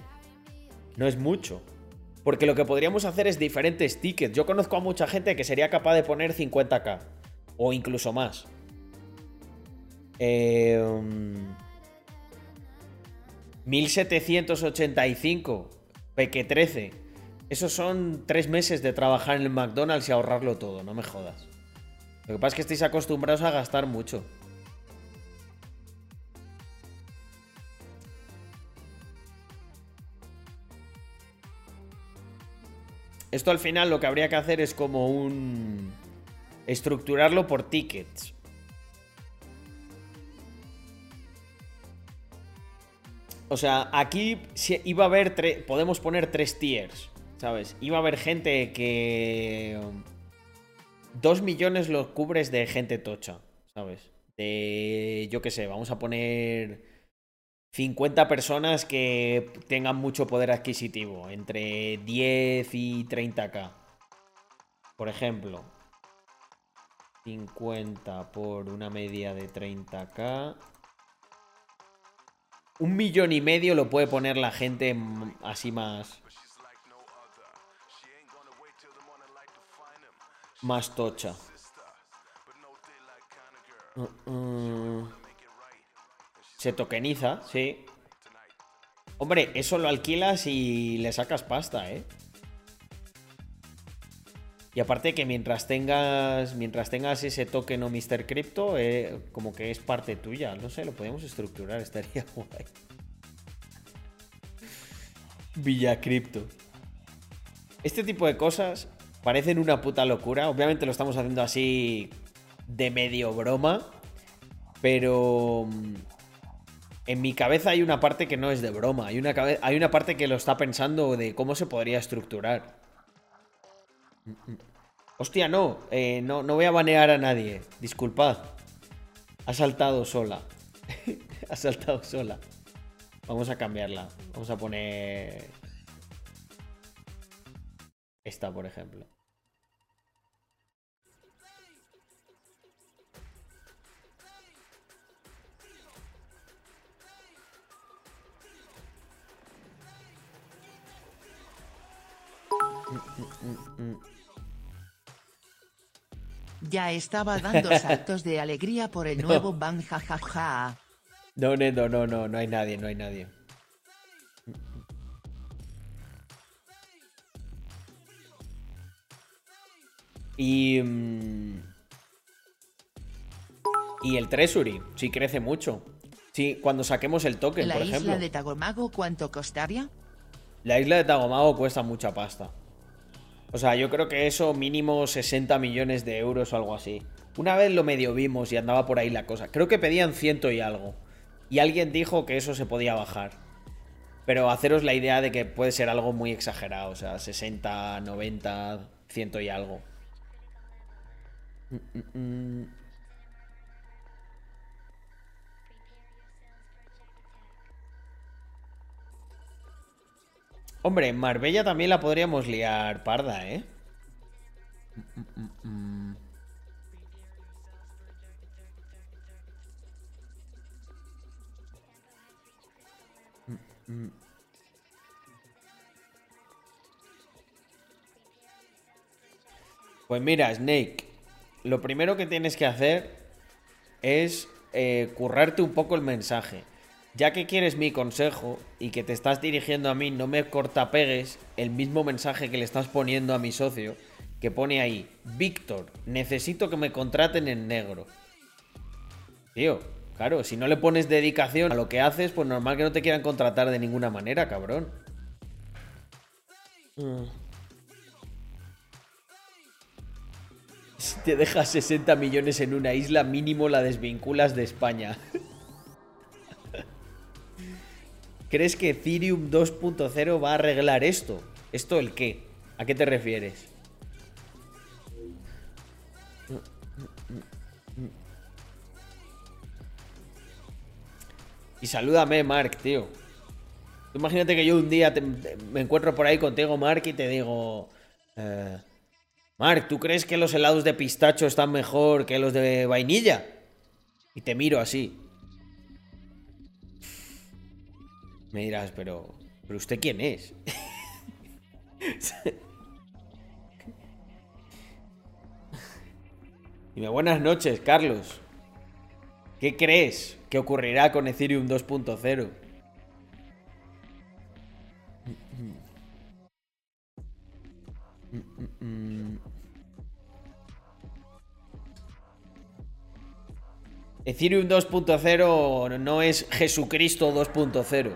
No es mucho. Porque lo que podríamos hacer es diferentes tickets. Yo conozco a mucha gente que sería capaz de poner 50k. O incluso más. Eh, um, 1785. Peque 13. Esos son tres meses de trabajar en el McDonald's y ahorrarlo todo, no me jodas. Lo que pasa es que estáis acostumbrados a gastar mucho. Esto al final lo que habría que hacer es como un... Estructurarlo por tickets. O sea, aquí iba a haber podemos poner tres tiers, ¿sabes? Iba a haber gente que dos millones los cubres de gente tocha, ¿sabes? De yo qué sé, vamos a poner 50 personas que tengan mucho poder adquisitivo, entre 10 y 30k. Por ejemplo, 50 por una media de 30k. Un millón y medio lo puede poner la gente así más. Más tocha. Uh, uh. Se tokeniza, sí. Hombre, eso lo alquilas y le sacas pasta, ¿eh? Y aparte que mientras tengas mientras tengas ese token o Mr. Crypto, eh, como que es parte tuya. No sé, lo podemos estructurar, estaría guay. Villa Crypto. Este tipo de cosas parecen una puta locura. Obviamente lo estamos haciendo así de medio broma. Pero mm, en mi cabeza hay una parte que no es de broma. Hay una, hay una parte que lo está pensando de cómo se podría estructurar. Hostia, no, eh, no, no voy a banear a nadie. Disculpad. Ha saltado sola. ha saltado sola. Vamos a cambiarla. Vamos a poner. Esta, por ejemplo. Ya estaba dando saltos de alegría por el No. nuevo ban jajaja. No, Nendo, no, no, no hay nadie, no hay nadie. Y. mm, Y el Treasury, sí crece mucho. Sí, cuando saquemos el token, La por isla ejemplo. de Tagomago, ¿cuánto costaría? La isla de Tagomago cuesta mucha pasta. O sea, yo creo que eso mínimo 60 millones de euros o algo así. Una vez lo medio vimos y andaba por ahí la cosa. Creo que pedían ciento y algo. Y alguien dijo que eso se podía bajar. Pero haceros la idea de que puede ser algo muy exagerado. O sea, 60, 90, ciento y algo. Mm, mm, mm. Hombre, Marbella también la podríamos liar parda, ¿eh? Pues mira, Snake, lo primero que tienes que hacer es eh, currarte un poco el mensaje. ya que quieres mi consejo y que te estás dirigiendo a mí, no me cortapegues el mismo mensaje que le estás poniendo a mi socio, que pone ahí, Víctor, necesito que me contraten en negro. Tío, claro, si no le pones dedicación a lo que haces, pues normal que no te quieran contratar de ninguna manera, cabrón. Mm. Si te dejas 60 millones en una isla, mínimo la desvinculas de España. ¿Crees que Ethereum 2.0 va a arreglar esto? ¿Esto el qué? ¿A qué te refieres? Y salúdame, Mark, tío. Imagínate que yo un día me encuentro por ahí contigo, Mark, y te digo... eh, Mark, ¿tú crees que los helados de pistacho están mejor que los de vainilla? Y te miro así. Me dirás, pero... ¿Pero usted quién es? Dime, buenas noches, Carlos. ¿Qué crees que ocurrirá con Ethereum 2.0? Ethereum 2.0 no es Jesucristo 2.0.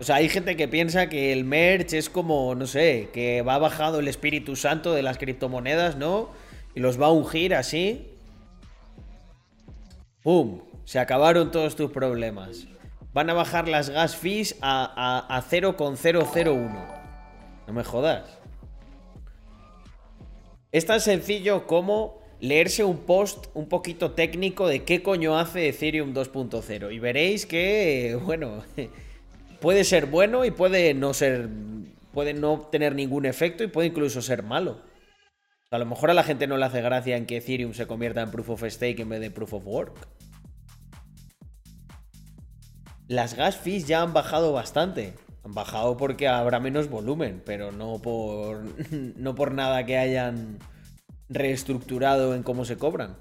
O sea, hay gente que piensa que el merch es como, no sé, que va bajado el Espíritu Santo de las criptomonedas, ¿no? Y los va a ungir así. ¡Pum! Se acabaron todos tus problemas. Van a bajar las gas fees a, a, a 0,001. No me jodas. Es tan sencillo como leerse un post un poquito técnico de qué coño hace Ethereum 2.0 y veréis que, bueno, puede ser bueno y puede no ser, puede no tener ningún efecto y puede incluso ser malo. A lo mejor a la gente no le hace gracia en que Ethereum se convierta en Proof of Stake en vez de Proof of Work. Las gas fees ya han bajado bastante. Han bajado porque habrá menos volumen, pero no por, no por nada que hayan reestructurado en cómo se cobran.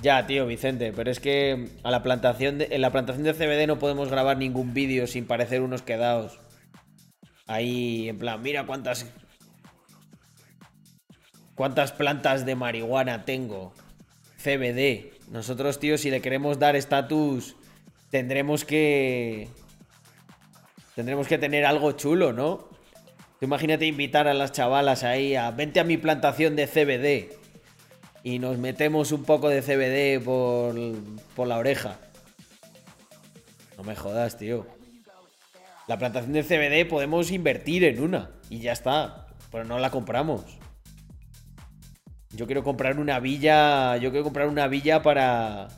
Ya, tío, Vicente, pero es que a la plantación en la plantación de CBD no podemos grabar ningún vídeo sin parecer unos quedados. Ahí, en plan, mira cuántas. ¿Cuántas plantas de marihuana tengo? CBD. Nosotros, tío, si le queremos dar estatus, tendremos que. Tendremos que tener algo chulo, ¿no? Imagínate invitar a las chavalas ahí a. Vente a mi plantación de CBD. Y nos metemos un poco de CBD por, por la oreja. No me jodas, tío. La plantación de CBD podemos invertir en una. Y ya está. Pero no la compramos. Yo quiero comprar una villa. Yo quiero comprar una villa para.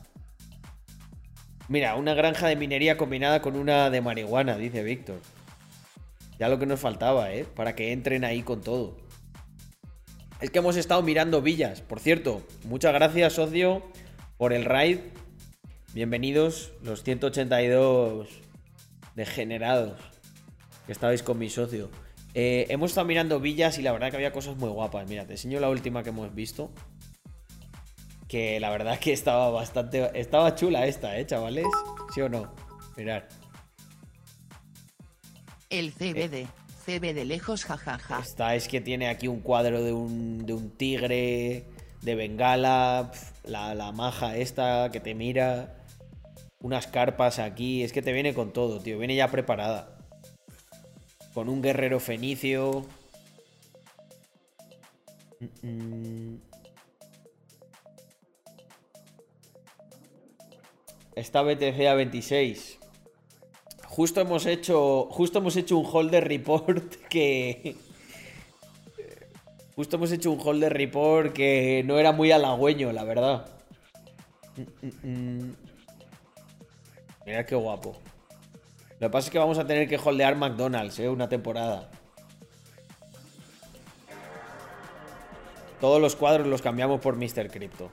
Mira, una granja de minería combinada con una de marihuana, dice Víctor. Ya lo que nos faltaba, ¿eh? Para que entren ahí con todo. Es que hemos estado mirando villas. Por cierto, muchas gracias, socio, por el raid. Bienvenidos los 182 degenerados que estabais con mi socio. Eh, hemos estado mirando villas y la verdad que había cosas muy guapas. Mira, te enseño la última que hemos visto. Que la verdad que estaba bastante. Estaba chula esta, ¿eh, chavales? ¿Sí o no? Mirad. El CBD. CBD lejos jajaja. Esta es que tiene aquí un cuadro de un, de un tigre, de bengala, pf, la, la maja esta que te mira, unas carpas aquí, es que te viene con todo, tío, viene ya preparada. Con un guerrero fenicio. Mm, mm. Esta BTC a 26. Justo hemos hecho. Justo hemos hecho un holder report que. Justo hemos hecho un holder report que no era muy halagüeño, la verdad. Mira qué guapo. Lo que pasa es que vamos a tener que holdear McDonald's, ¿eh? Una temporada. Todos los cuadros los cambiamos por Mr. Crypto.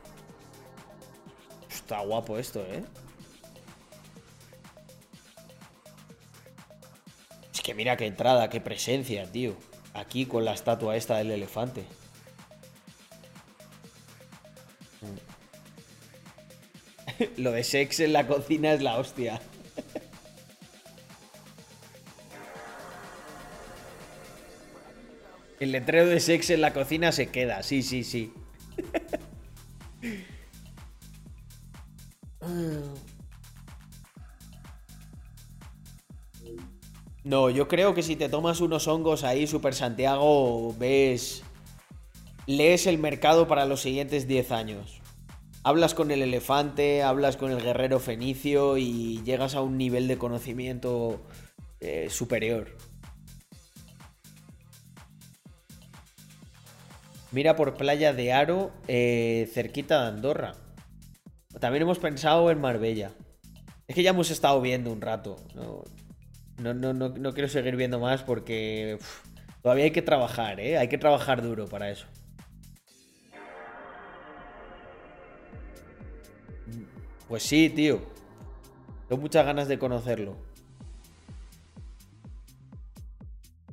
Está guapo esto, ¿eh? Que mira qué entrada, qué presencia, tío. Aquí con la estatua esta del elefante. Lo de sex en la cocina es la hostia. El letrero de sex en la cocina se queda, sí, sí, sí. No, yo creo que si te tomas unos hongos ahí, Super Santiago, ves. Lees el mercado para los siguientes 10 años. Hablas con el elefante, hablas con el guerrero fenicio y llegas a un nivel de conocimiento eh, superior. Mira por Playa de Aro, eh, cerquita de Andorra. También hemos pensado en Marbella. Es que ya hemos estado viendo un rato. No, no, no, no, no quiero seguir viendo más porque todavía hay que trabajar, ¿eh? Hay que trabajar duro para eso. Pues sí, tío. Tengo muchas ganas de conocerlo.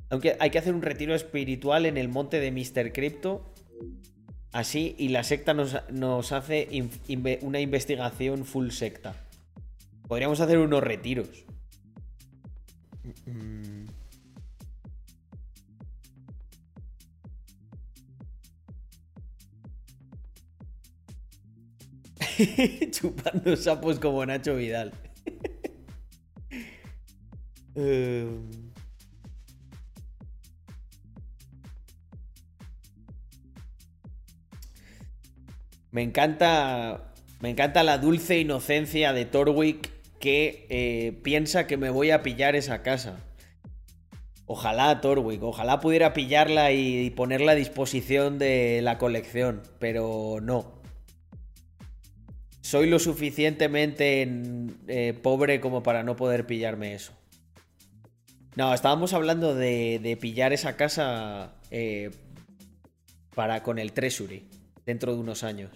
Aunque hay que hacer un retiro espiritual en el monte de Mr. Crypto. Así, y la secta nos, nos hace una investigación full secta. Podríamos hacer unos retiros. Chupando sapos como Nacho Vidal. Em. Me encanta. Me encanta la dulce inocencia de Torwick que eh, piensa que me voy a pillar esa casa. Ojalá, Torwick, ojalá pudiera pillarla y ponerla a disposición de la colección, pero no. Soy lo suficientemente eh, pobre como para no poder pillarme eso. No, estábamos hablando de, pillar esa casa eh, para con el Treasury dentro de unos años.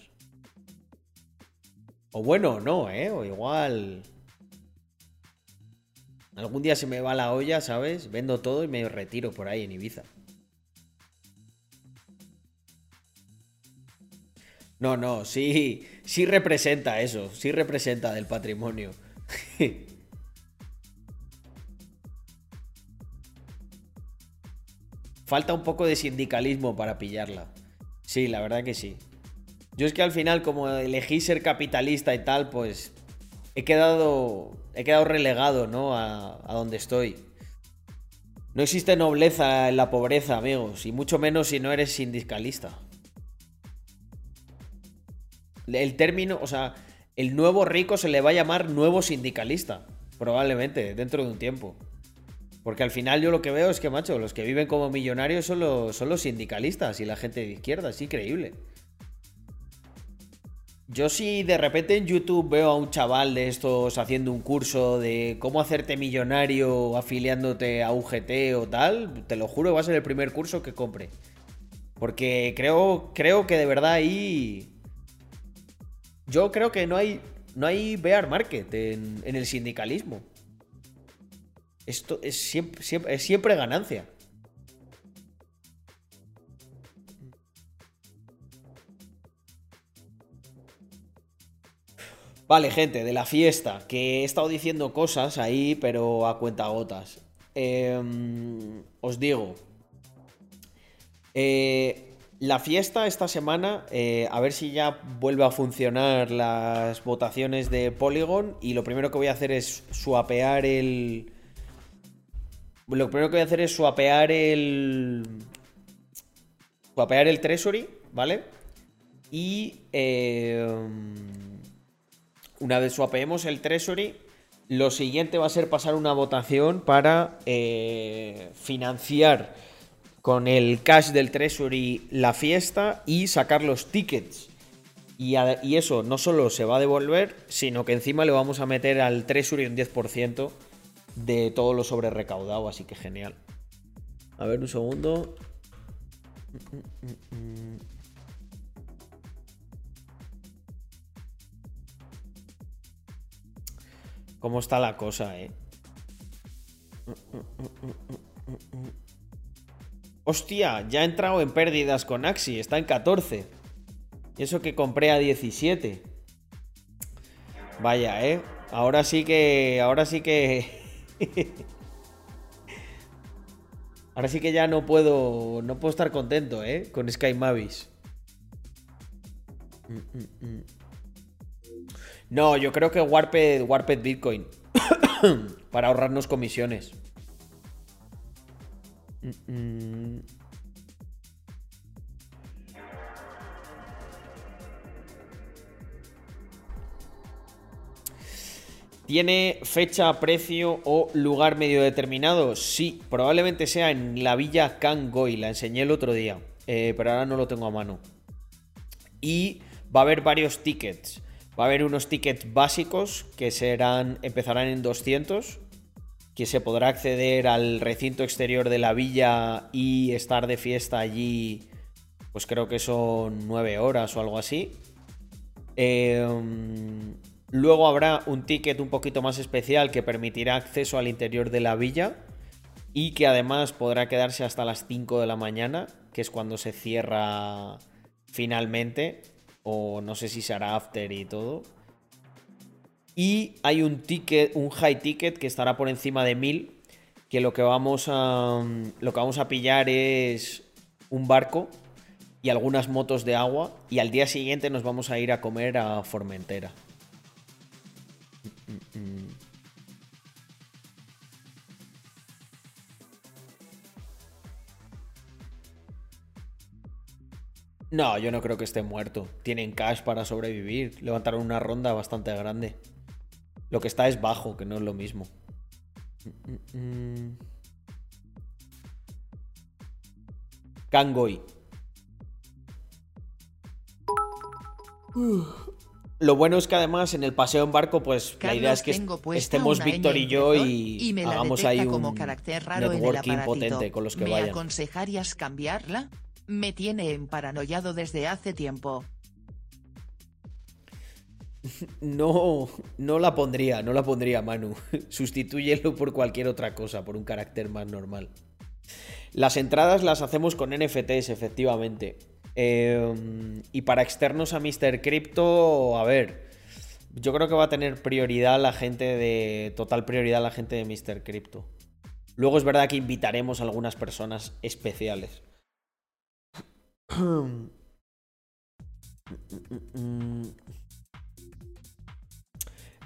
O bueno, no, ¿eh? O igual... Algún día se me va la olla, ¿sabes? Vendo todo y me retiro por ahí en Ibiza. No, no, sí, sí representa eso, sí representa del patrimonio. Falta un poco de sindicalismo para pillarla. Sí, la verdad que sí. Yo es que al final, como elegí ser capitalista y tal, pues he quedado, he quedado relegado, ¿no? A, a donde estoy. No existe nobleza en la pobreza, amigos, y mucho menos si no eres sindicalista. El término, o sea, el nuevo rico se le va a llamar nuevo sindicalista, probablemente, dentro de un tiempo. Porque al final yo lo que veo es que, macho, los que viven como millonarios son los, son los sindicalistas y la gente de izquierda, es increíble. Yo si de repente en YouTube veo a un chaval de estos haciendo un curso de cómo hacerte millonario afiliándote a UGT o tal, te lo juro, va a ser el primer curso que compre. Porque creo, creo que de verdad ahí... Yo creo que no hay, no hay bear market en, el sindicalismo. Esto es siempre, siempre, siempre ganancia. Vale, gente, de la fiesta, que he estado diciendo cosas ahí, pero a cuentagotas. Eh, os digo. eh, la fiesta esta semana, eh, a ver si ya vuelve a funcionar las votaciones de Polygon. Y lo primero que voy a hacer es swapear el. Lo primero que voy a hacer es swapear el. Swapear el Treasury, ¿vale? Y. eh, una vez swapeemos el Treasury, lo siguiente va a ser pasar una votación para eh, financiar con el cash del Treasury la fiesta y sacar los tickets. Y, eso no solo se va a devolver, sino que encima le vamos a meter al Treasury un 10% de todo lo sobre recaudado, así que genial. A ver un segundo. ¿Cómo está la cosa, eh? Hostia, ya he entrado en pérdidas con Axi, está en 14. Y eso que compré a 17. Vaya, eh. Ahora sí que. Ahora sí que. ahora sí que ya no puedo. No puedo estar contento, eh. Con Sky Mavis. Mm, mm, mm. No, yo creo que Warped, Warped Bitcoin. para ahorrarnos comisiones. Mm, mm. ¿Tiene fecha, precio o lugar medio determinado? Sí, probablemente sea en la villa Kangoy, la enseñé el otro día, eh, pero ahora no lo tengo a mano. Y va a haber varios tickets. Va a haber unos tickets básicos que serán empezarán en 200, que se podrá acceder al recinto exterior de la villa y estar de fiesta allí, pues creo que son 9 horas o algo así. Em, luego habrá un ticket un poquito más especial que permitirá acceso al interior de la villa y que además podrá quedarse hasta las 5 de la mañana, que es cuando se cierra finalmente o no sé si será after y todo. Y hay un ticket, un high ticket que estará por encima de 1000, que lo que vamos a lo que vamos a pillar es un barco y algunas motos de agua y al día siguiente nos vamos a ir a comer a Formentera. Mm, mm, mm. No, yo no creo que esté muerto. Tienen cash para sobrevivir. Levantaron una ronda bastante grande. Lo que está es bajo, que no es lo mismo. Kangoy. Lo bueno es que además en el paseo en barco, pues la idea es que Carlos, estemos Víctor y yo y, y me la hagamos ahí como un carácter raro en el networking aparatito. potente con los que ¿Me vayan. aconsejarías cambiarla? Me tiene emparanoiado desde hace tiempo. No, no la pondría, no la pondría, Manu. Sustitúyelo por cualquier otra cosa, por un carácter más normal. Las entradas las hacemos con NFTs, efectivamente. Eh, y para externos a Mr. Crypto, a ver, yo creo que va a tener prioridad la gente de. Total prioridad la gente de Mr. Crypto. Luego es verdad que invitaremos a algunas personas especiales.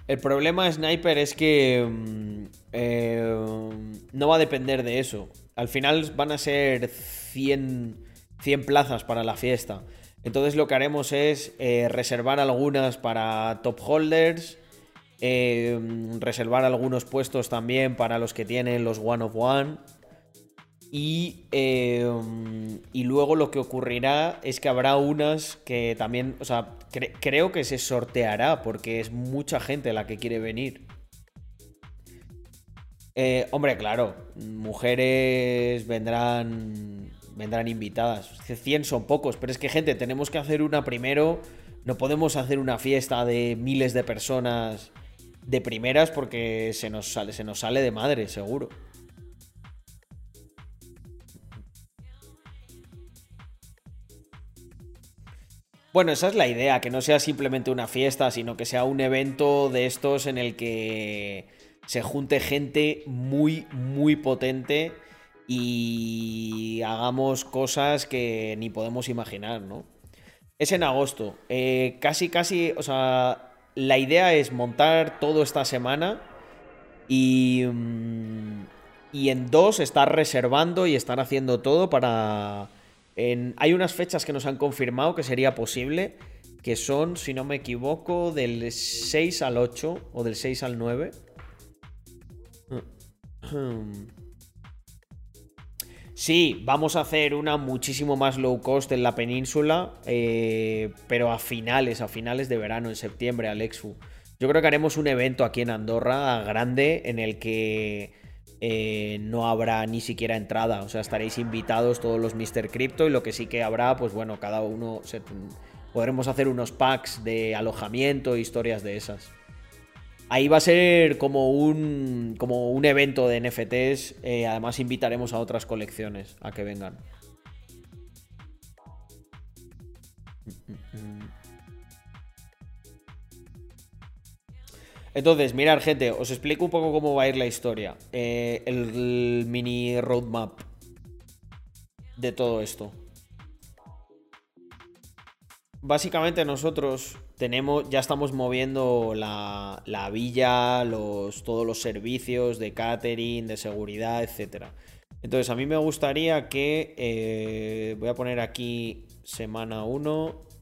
El problema, Sniper, es que mm, eh, no va a depender de eso. Al final van a ser 100, 100 plazas para la fiesta. Entonces lo que haremos es eh, reservar algunas para top holders, eh, reservar algunos puestos también para los que tienen los one of one. Y, eh, y luego lo que ocurrirá es que habrá unas que también, o sea, cre- creo que se sorteará porque es mucha gente la que quiere venir. Eh, hombre, claro, mujeres vendrán vendrán invitadas. 100 son pocos, pero es que gente, tenemos que hacer una primero. No podemos hacer una fiesta de miles de personas de primeras porque se nos sale, se nos sale de madre, seguro. Bueno, esa es la idea, que no sea simplemente una fiesta, sino que sea un evento de estos en el que se junte gente muy, muy potente y hagamos cosas que ni podemos imaginar, ¿no? Es en agosto. Eh, casi, casi, o sea, la idea es montar todo esta semana y, mm, y en dos estar reservando y estar haciendo todo para... hay unas fechas que nos han confirmado que sería posible, que son, si no me equivoco, del 6 al 8 o del 6 al 9. Sí, vamos a hacer una muchísimo más low cost en la península, eh, pero a finales, a finales de verano, en septiembre, Alexfu. Yo creo que haremos un evento aquí en Andorra grande en el que eh, no habrá ni siquiera entrada, o sea, estaréis invitados todos los Mr. Crypto y lo que sí que habrá, pues bueno, cada uno se- podremos hacer unos packs de alojamiento, historias de esas. Ahí va a ser como un, como un evento de NFTs. eh, además, invitaremos a otras colecciones a que vengan. Entonces, mirar, gente, os explico un poco cómo va a ir la historia. Eh, el, el mini roadmap de todo esto. Básicamente nosotros tenemos, ya estamos moviendo la, la villa, los, todos los servicios de catering, de seguridad, etc. Entonces a mí me gustaría que, eh, voy a poner aquí semana 1.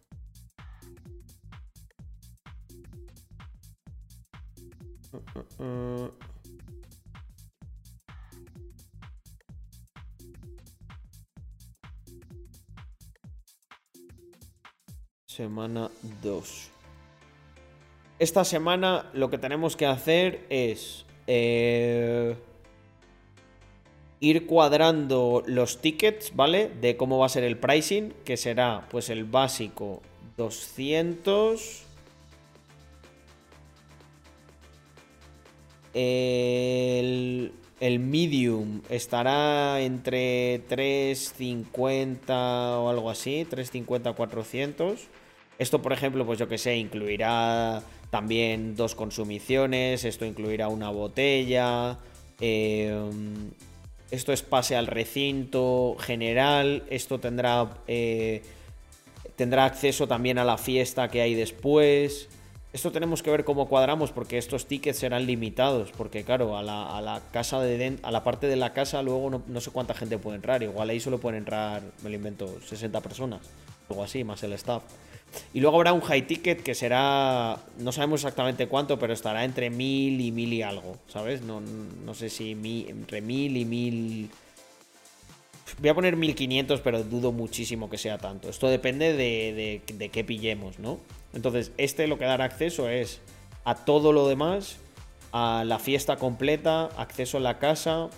Semana 2. Esta semana lo que tenemos que hacer es eh, ir cuadrando los tickets, ¿vale? De cómo va a ser el pricing, que será pues el básico 200. El, el medium estará entre 350 o algo así, 350 400. Esto, por ejemplo, pues yo que sé, incluirá también dos consumiciones, esto incluirá una botella, eh, esto es pase al recinto general, esto tendrá, eh, tendrá acceso también a la fiesta que hay después. Esto tenemos que ver cómo cuadramos porque estos tickets serán limitados, porque claro, a la, a la casa de a la parte de la casa luego no, no sé cuánta gente puede entrar, igual ahí solo pueden entrar, me lo invento, 60 personas, algo así, más el staff. Y luego habrá un high ticket que será, no sabemos exactamente cuánto, pero estará entre 1000 y 1000 y algo, ¿sabes? No, no sé si mi- entre 1000 y 1000... Voy a poner 1500, pero dudo muchísimo que sea tanto. Esto depende de, de, de qué pillemos, ¿no? Entonces, este lo que dará acceso es a todo lo demás, a la fiesta completa, acceso a la casa,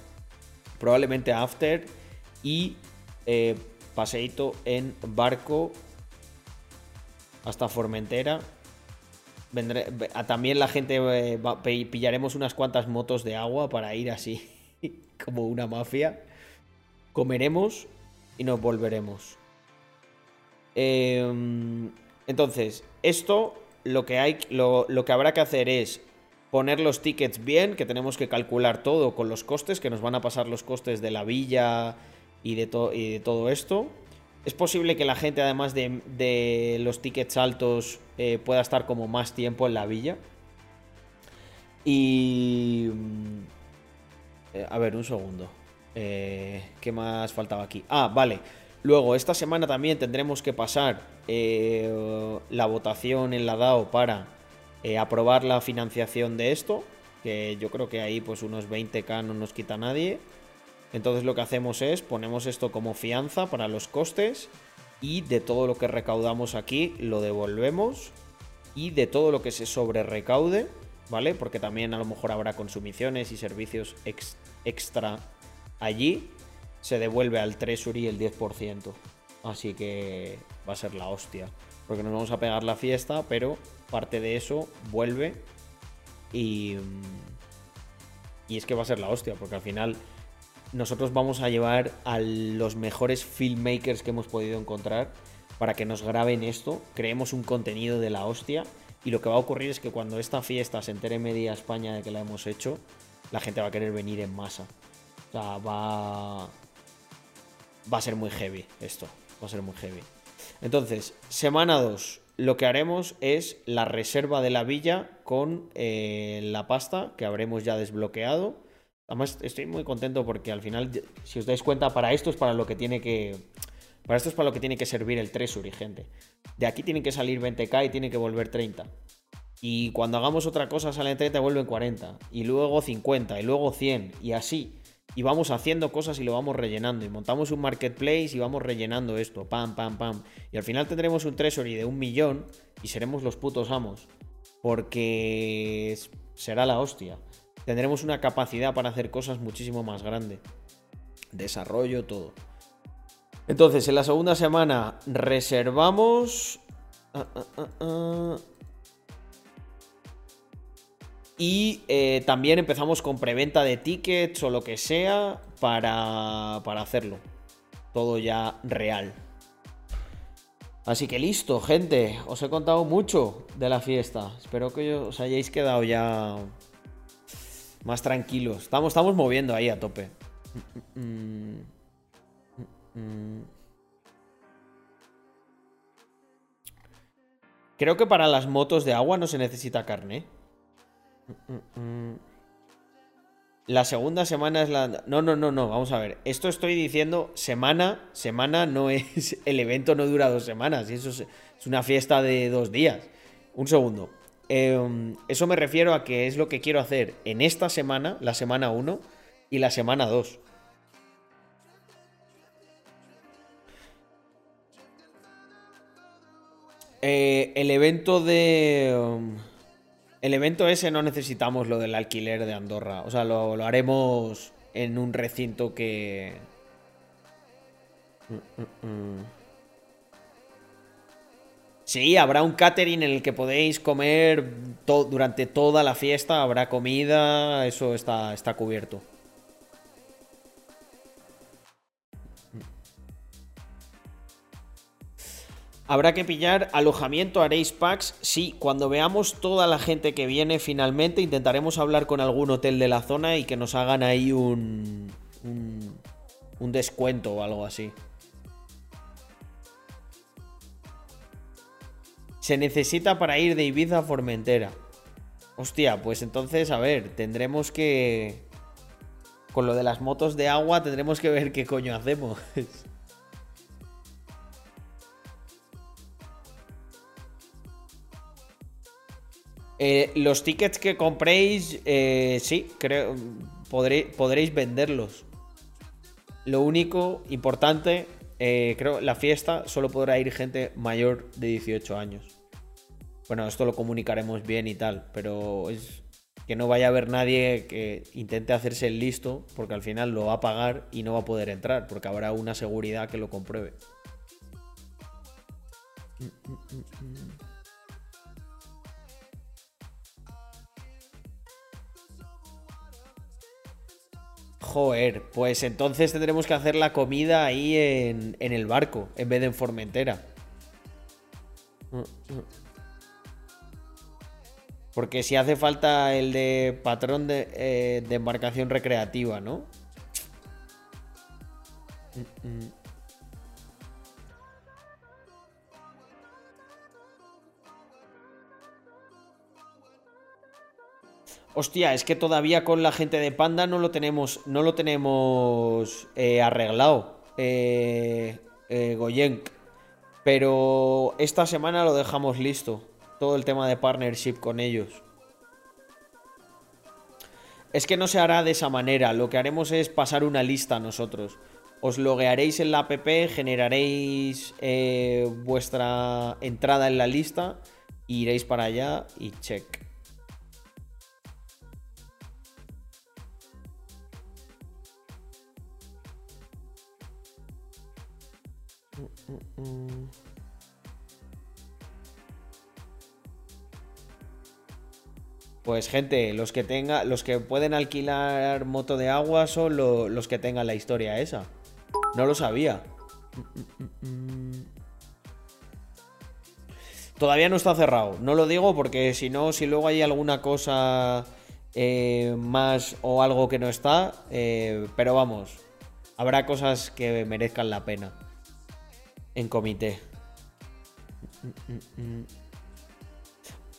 probablemente a after y eh, paseíto en barco hasta Formentera. Vendré, también la gente eh, pillaremos unas cuantas motos de agua para ir así como una mafia. Comeremos y nos volveremos. Em, entonces, esto lo que hay, lo, que habrá que hacer es poner los tickets bien, que tenemos que calcular todo con los costes, que nos van a pasar los costes de la villa y de, todo esto. Es posible que la gente, además de, de los tickets altos, eh, pueda estar como más tiempo en la villa. Y... mm, eh, a ver, un segundo. Eh, ¿Qué más faltaba aquí? Ah, vale. Luego, esta semana también tendremos que pasar eh, la votación en la DAO para eh, aprobar la financiación de esto. Que yo creo que ahí pues unos 20k no nos quita nadie. Entonces lo que hacemos es ponemos esto como fianza para los costes y de todo lo que recaudamos aquí lo devolvemos y de todo lo que se sobre recaude, ¿vale? Porque también a lo mejor habrá consumiciones y servicios ex- extra allí, se devuelve al Treasury el 10%. Así que va a ser la hostia. Porque nos vamos a pegar la fiesta, pero parte de eso vuelve y... Y es que va a ser la hostia, porque al final nosotros vamos a llevar a los mejores filmmakers que hemos podido encontrar para que nos graben esto, creemos un contenido de la hostia y lo que va a ocurrir es que cuando esta fiesta se entere media España de que la hemos hecho, la gente va a querer venir en masa. O sea, va va a ser muy heavy esto, va a ser muy heavy. Entonces, semana 2, lo que haremos es la reserva de la villa con eh, la pasta que habremos ya desbloqueado. Además, estoy muy contento porque al final, si os dais cuenta, para esto es para lo que tiene que. Para esto es para lo que tiene que servir el Treasury, gente. De aquí tienen que salir 20k y tienen que volver 30. Y cuando hagamos otra cosa salen 30 y vuelven 40. Y luego 50. Y luego 100. Y así. Y vamos haciendo cosas y lo vamos rellenando. Y montamos un marketplace y vamos rellenando esto. Pam, pam, pam. Y al final tendremos un treasury de un millón y seremos los putos amos. Porque será la hostia. Tendremos una capacidad para hacer cosas muchísimo más grande. Desarrollo, todo. Entonces, en la segunda semana reservamos. ah, ah, ah. Y eh, también empezamos con preventa de tickets o lo que sea para, para hacerlo. Todo ya real. Así que listo, gente. Os he contado mucho de la fiesta. Espero que os hayáis quedado ya más tranquilos. Estamos, estamos moviendo ahí a tope. Creo que para las motos de agua no se necesita carne. La segunda semana es la... No, no, no, no, vamos a ver. Esto estoy diciendo semana, semana no es... El evento no dura dos semanas y eso es, una fiesta de dos días. Un segundo. Eh, eso me refiero a que es lo que quiero hacer en esta semana, la semana 1 y la semana 2. Eh, el evento de... um, el evento ese no necesitamos lo del alquiler de Andorra. O sea, lo, lo haremos en un recinto que... Sí, habrá un catering en el que podéis comer durante toda la fiesta, habrá comida, eso está, está cubierto. Habrá que pillar alojamiento, haréis packs. Sí, cuando veamos toda la gente que viene finalmente, intentaremos hablar con algún hotel de la zona y que nos hagan ahí un, un, un descuento o algo así. Se necesita para ir de Ibiza a Formentera. Hostia, pues entonces, a ver, tendremos que... Con lo de las motos de agua tendremos que ver qué coño hacemos. Eh, los tickets que compréis, eh, sí, creo, podré- podréis venderlos. Lo único importante, eh, creo, la fiesta solo podrá ir gente mayor de 18 años. Bueno, esto lo comunicaremos bien y tal, pero es que no vaya a haber nadie que intente hacerse el listo, porque al final lo va a pagar y no va a poder entrar, porque habrá una seguridad que lo compruebe. Joder, pues entonces tendremos que hacer la comida ahí en, en el barco, en vez de en Formentera. Porque si hace falta el de patrón de, eh, de embarcación recreativa, ¿no? Mm. Hostia, es que todavía con la gente de Panda no lo tenemos, no lo tenemos eh, arreglado, eh, eh, Goyenk. Pero esta semana lo dejamos listo. Todo el tema de partnership con ellos. Es que no se hará de esa manera. Lo que haremos es pasar una lista nosotros. Os loguearéis en la app, generaréis eh, vuestra entrada en la lista, iréis para allá y check. Mm. Pues gente, los que los que pueden alquilar moto de agua son lo- los que tengan la historia esa. No lo sabía. Todavía no está cerrado. No lo digo porque si no, si luego hay alguna cosa eh, más o algo que no está, eh, pero vamos, habrá cosas que merezcan la pena en comité.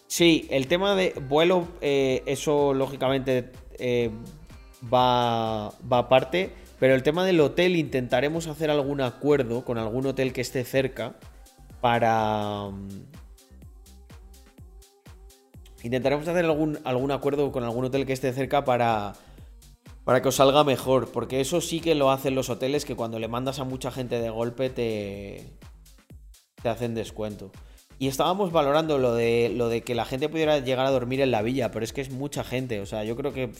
Sí, el tema de vuelo, eh, eso lógicamente eh, va, va aparte. Pero el tema del hotel, intentaremos hacer algún acuerdo con algún hotel que esté cerca para... mm, Intentaremos hacer algún, algún acuerdo con algún hotel que esté cerca para, para que os salga mejor. Porque eso sí que lo hacen los hoteles que cuando le mandas a mucha gente de golpe te, te hacen descuento. Y estábamos valorando lo de, lo de que la gente pudiera llegar a dormir en la villa, pero es que es mucha gente. O sea, yo creo que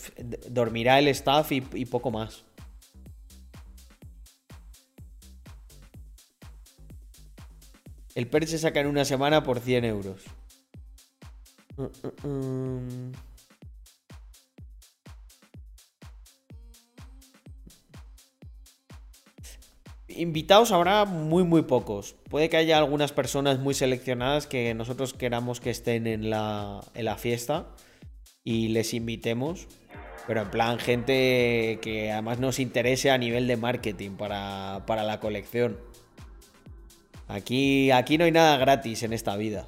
dormirá el staff y, y poco más. El PER se saca en una semana por 100 euros. Mm, mm, mm. Invitados habrá muy, muy pocos. Puede que haya algunas personas muy seleccionadas que nosotros queramos que estén en la, en la fiesta y les invitemos. Pero en plan, gente que además nos interese a nivel de marketing para, para la colección. Aquí, aquí no hay nada gratis en esta vida.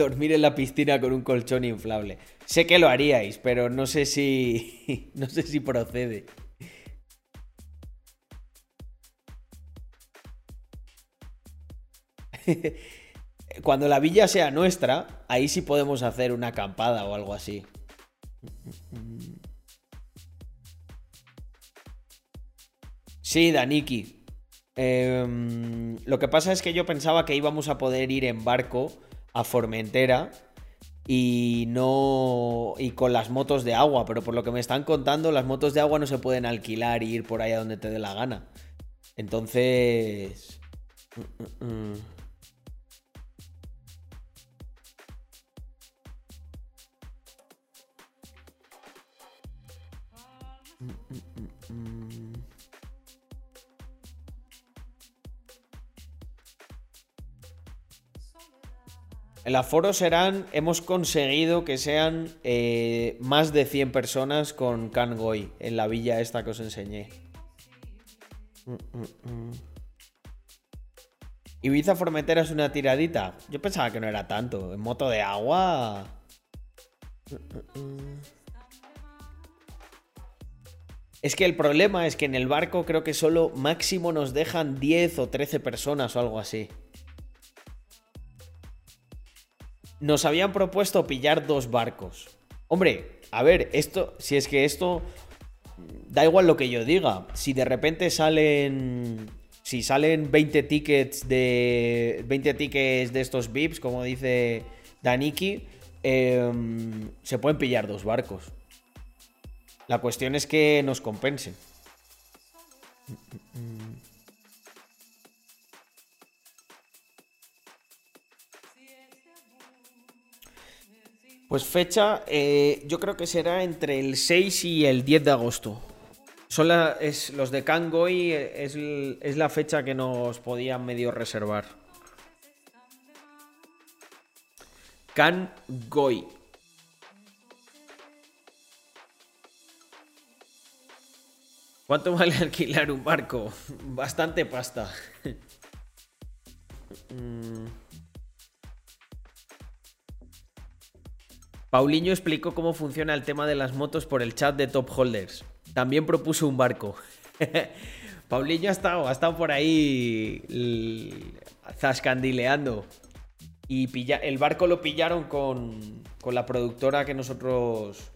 Dormir en la piscina con un colchón inflable. Sé que lo haríais, pero no sé si. No sé si procede. Cuando la villa sea nuestra, ahí sí podemos hacer una acampada o algo así. Sí, Daniki. Em, lo que pasa es que yo pensaba que íbamos a poder ir en barco a Formentera y no y con las motos de agua, pero por lo que me están contando, las motos de agua no se pueden alquilar y ir por ahí a donde te dé la gana. Entonces, mm, El aforo serán, hemos conseguido que sean eh, más de 100 personas con Kangoy en la villa esta que os enseñé. Mm, mm, mm. Ibiza Formentera es una tiradita. Yo pensaba que no era tanto. En moto de agua. Es que el problema es que en el barco creo que solo máximo nos dejan 10 o 13 personas o algo así. Nos habían propuesto pillar dos barcos. Hombre, a ver, esto, si es que esto da igual lo que yo diga. Si de repente salen si salen 20 tickets de 20 tickets de estos VIPs, como dice Daniki, em, se pueden pillar dos barcos. La cuestión es que nos compensen. Pues fecha, eh, yo creo que será entre el 6 y el 10 de agosto. Son es, los de Kangoy eh, es, es la fecha que nos podían medio reservar. Kangoy. ¿Cuánto vale alquilar un barco? Bastante pasta. Mm. Paulinho explicó cómo funciona el tema de las motos por el chat de Top Holders. También propuso un barco. Paulinho ha estado, ha estado por ahí zascandileando. Y el barco lo pillaron con, con la productora que nosotros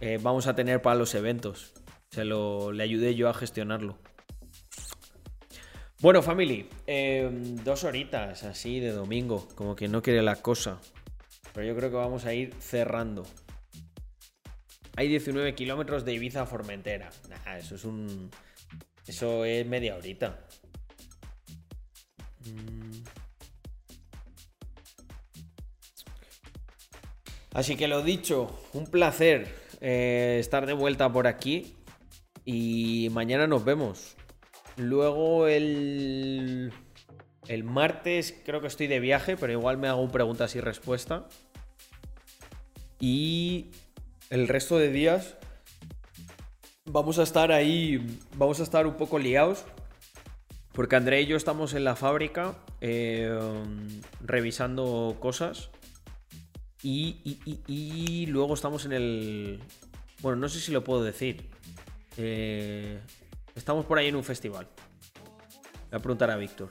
eh, vamos a tener para los eventos. Se lo, le ayudé yo a gestionarlo. Bueno, family, eh, dos horitas así de domingo, como que no quiere la cosa. Pero yo creo que vamos a ir cerrando. Hay 19 kilómetros de Ibiza a Formentera. Nah, eso es un. Eso es media horita. Mm. Así que lo dicho, un placer eh, estar de vuelta por aquí. Y mañana nos vemos. Luego el. El martes creo que estoy de viaje, pero igual me hago preguntas y respuesta. Y el resto de días vamos a estar ahí, vamos a estar un poco liados. Porque André y yo estamos en la fábrica eh, revisando cosas. Y luego estamos en el... Bueno, no sé si lo puedo decir. Eh, estamos por ahí en un festival. Voy a preguntar a Víctor.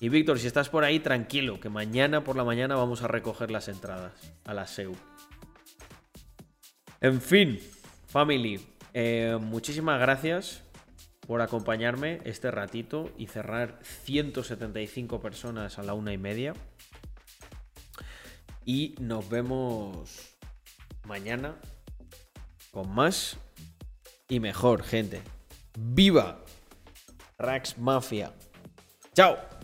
Y Víctor, si estás por ahí, tranquilo, que mañana por la mañana vamos a recoger las entradas a la SEU. En fin, family, eh, muchísimas gracias por acompañarme este ratito y cerrar 175 personas a la una y media. Y nos vemos mañana con más y mejor, gente. Viva Rax Mafia. Chao.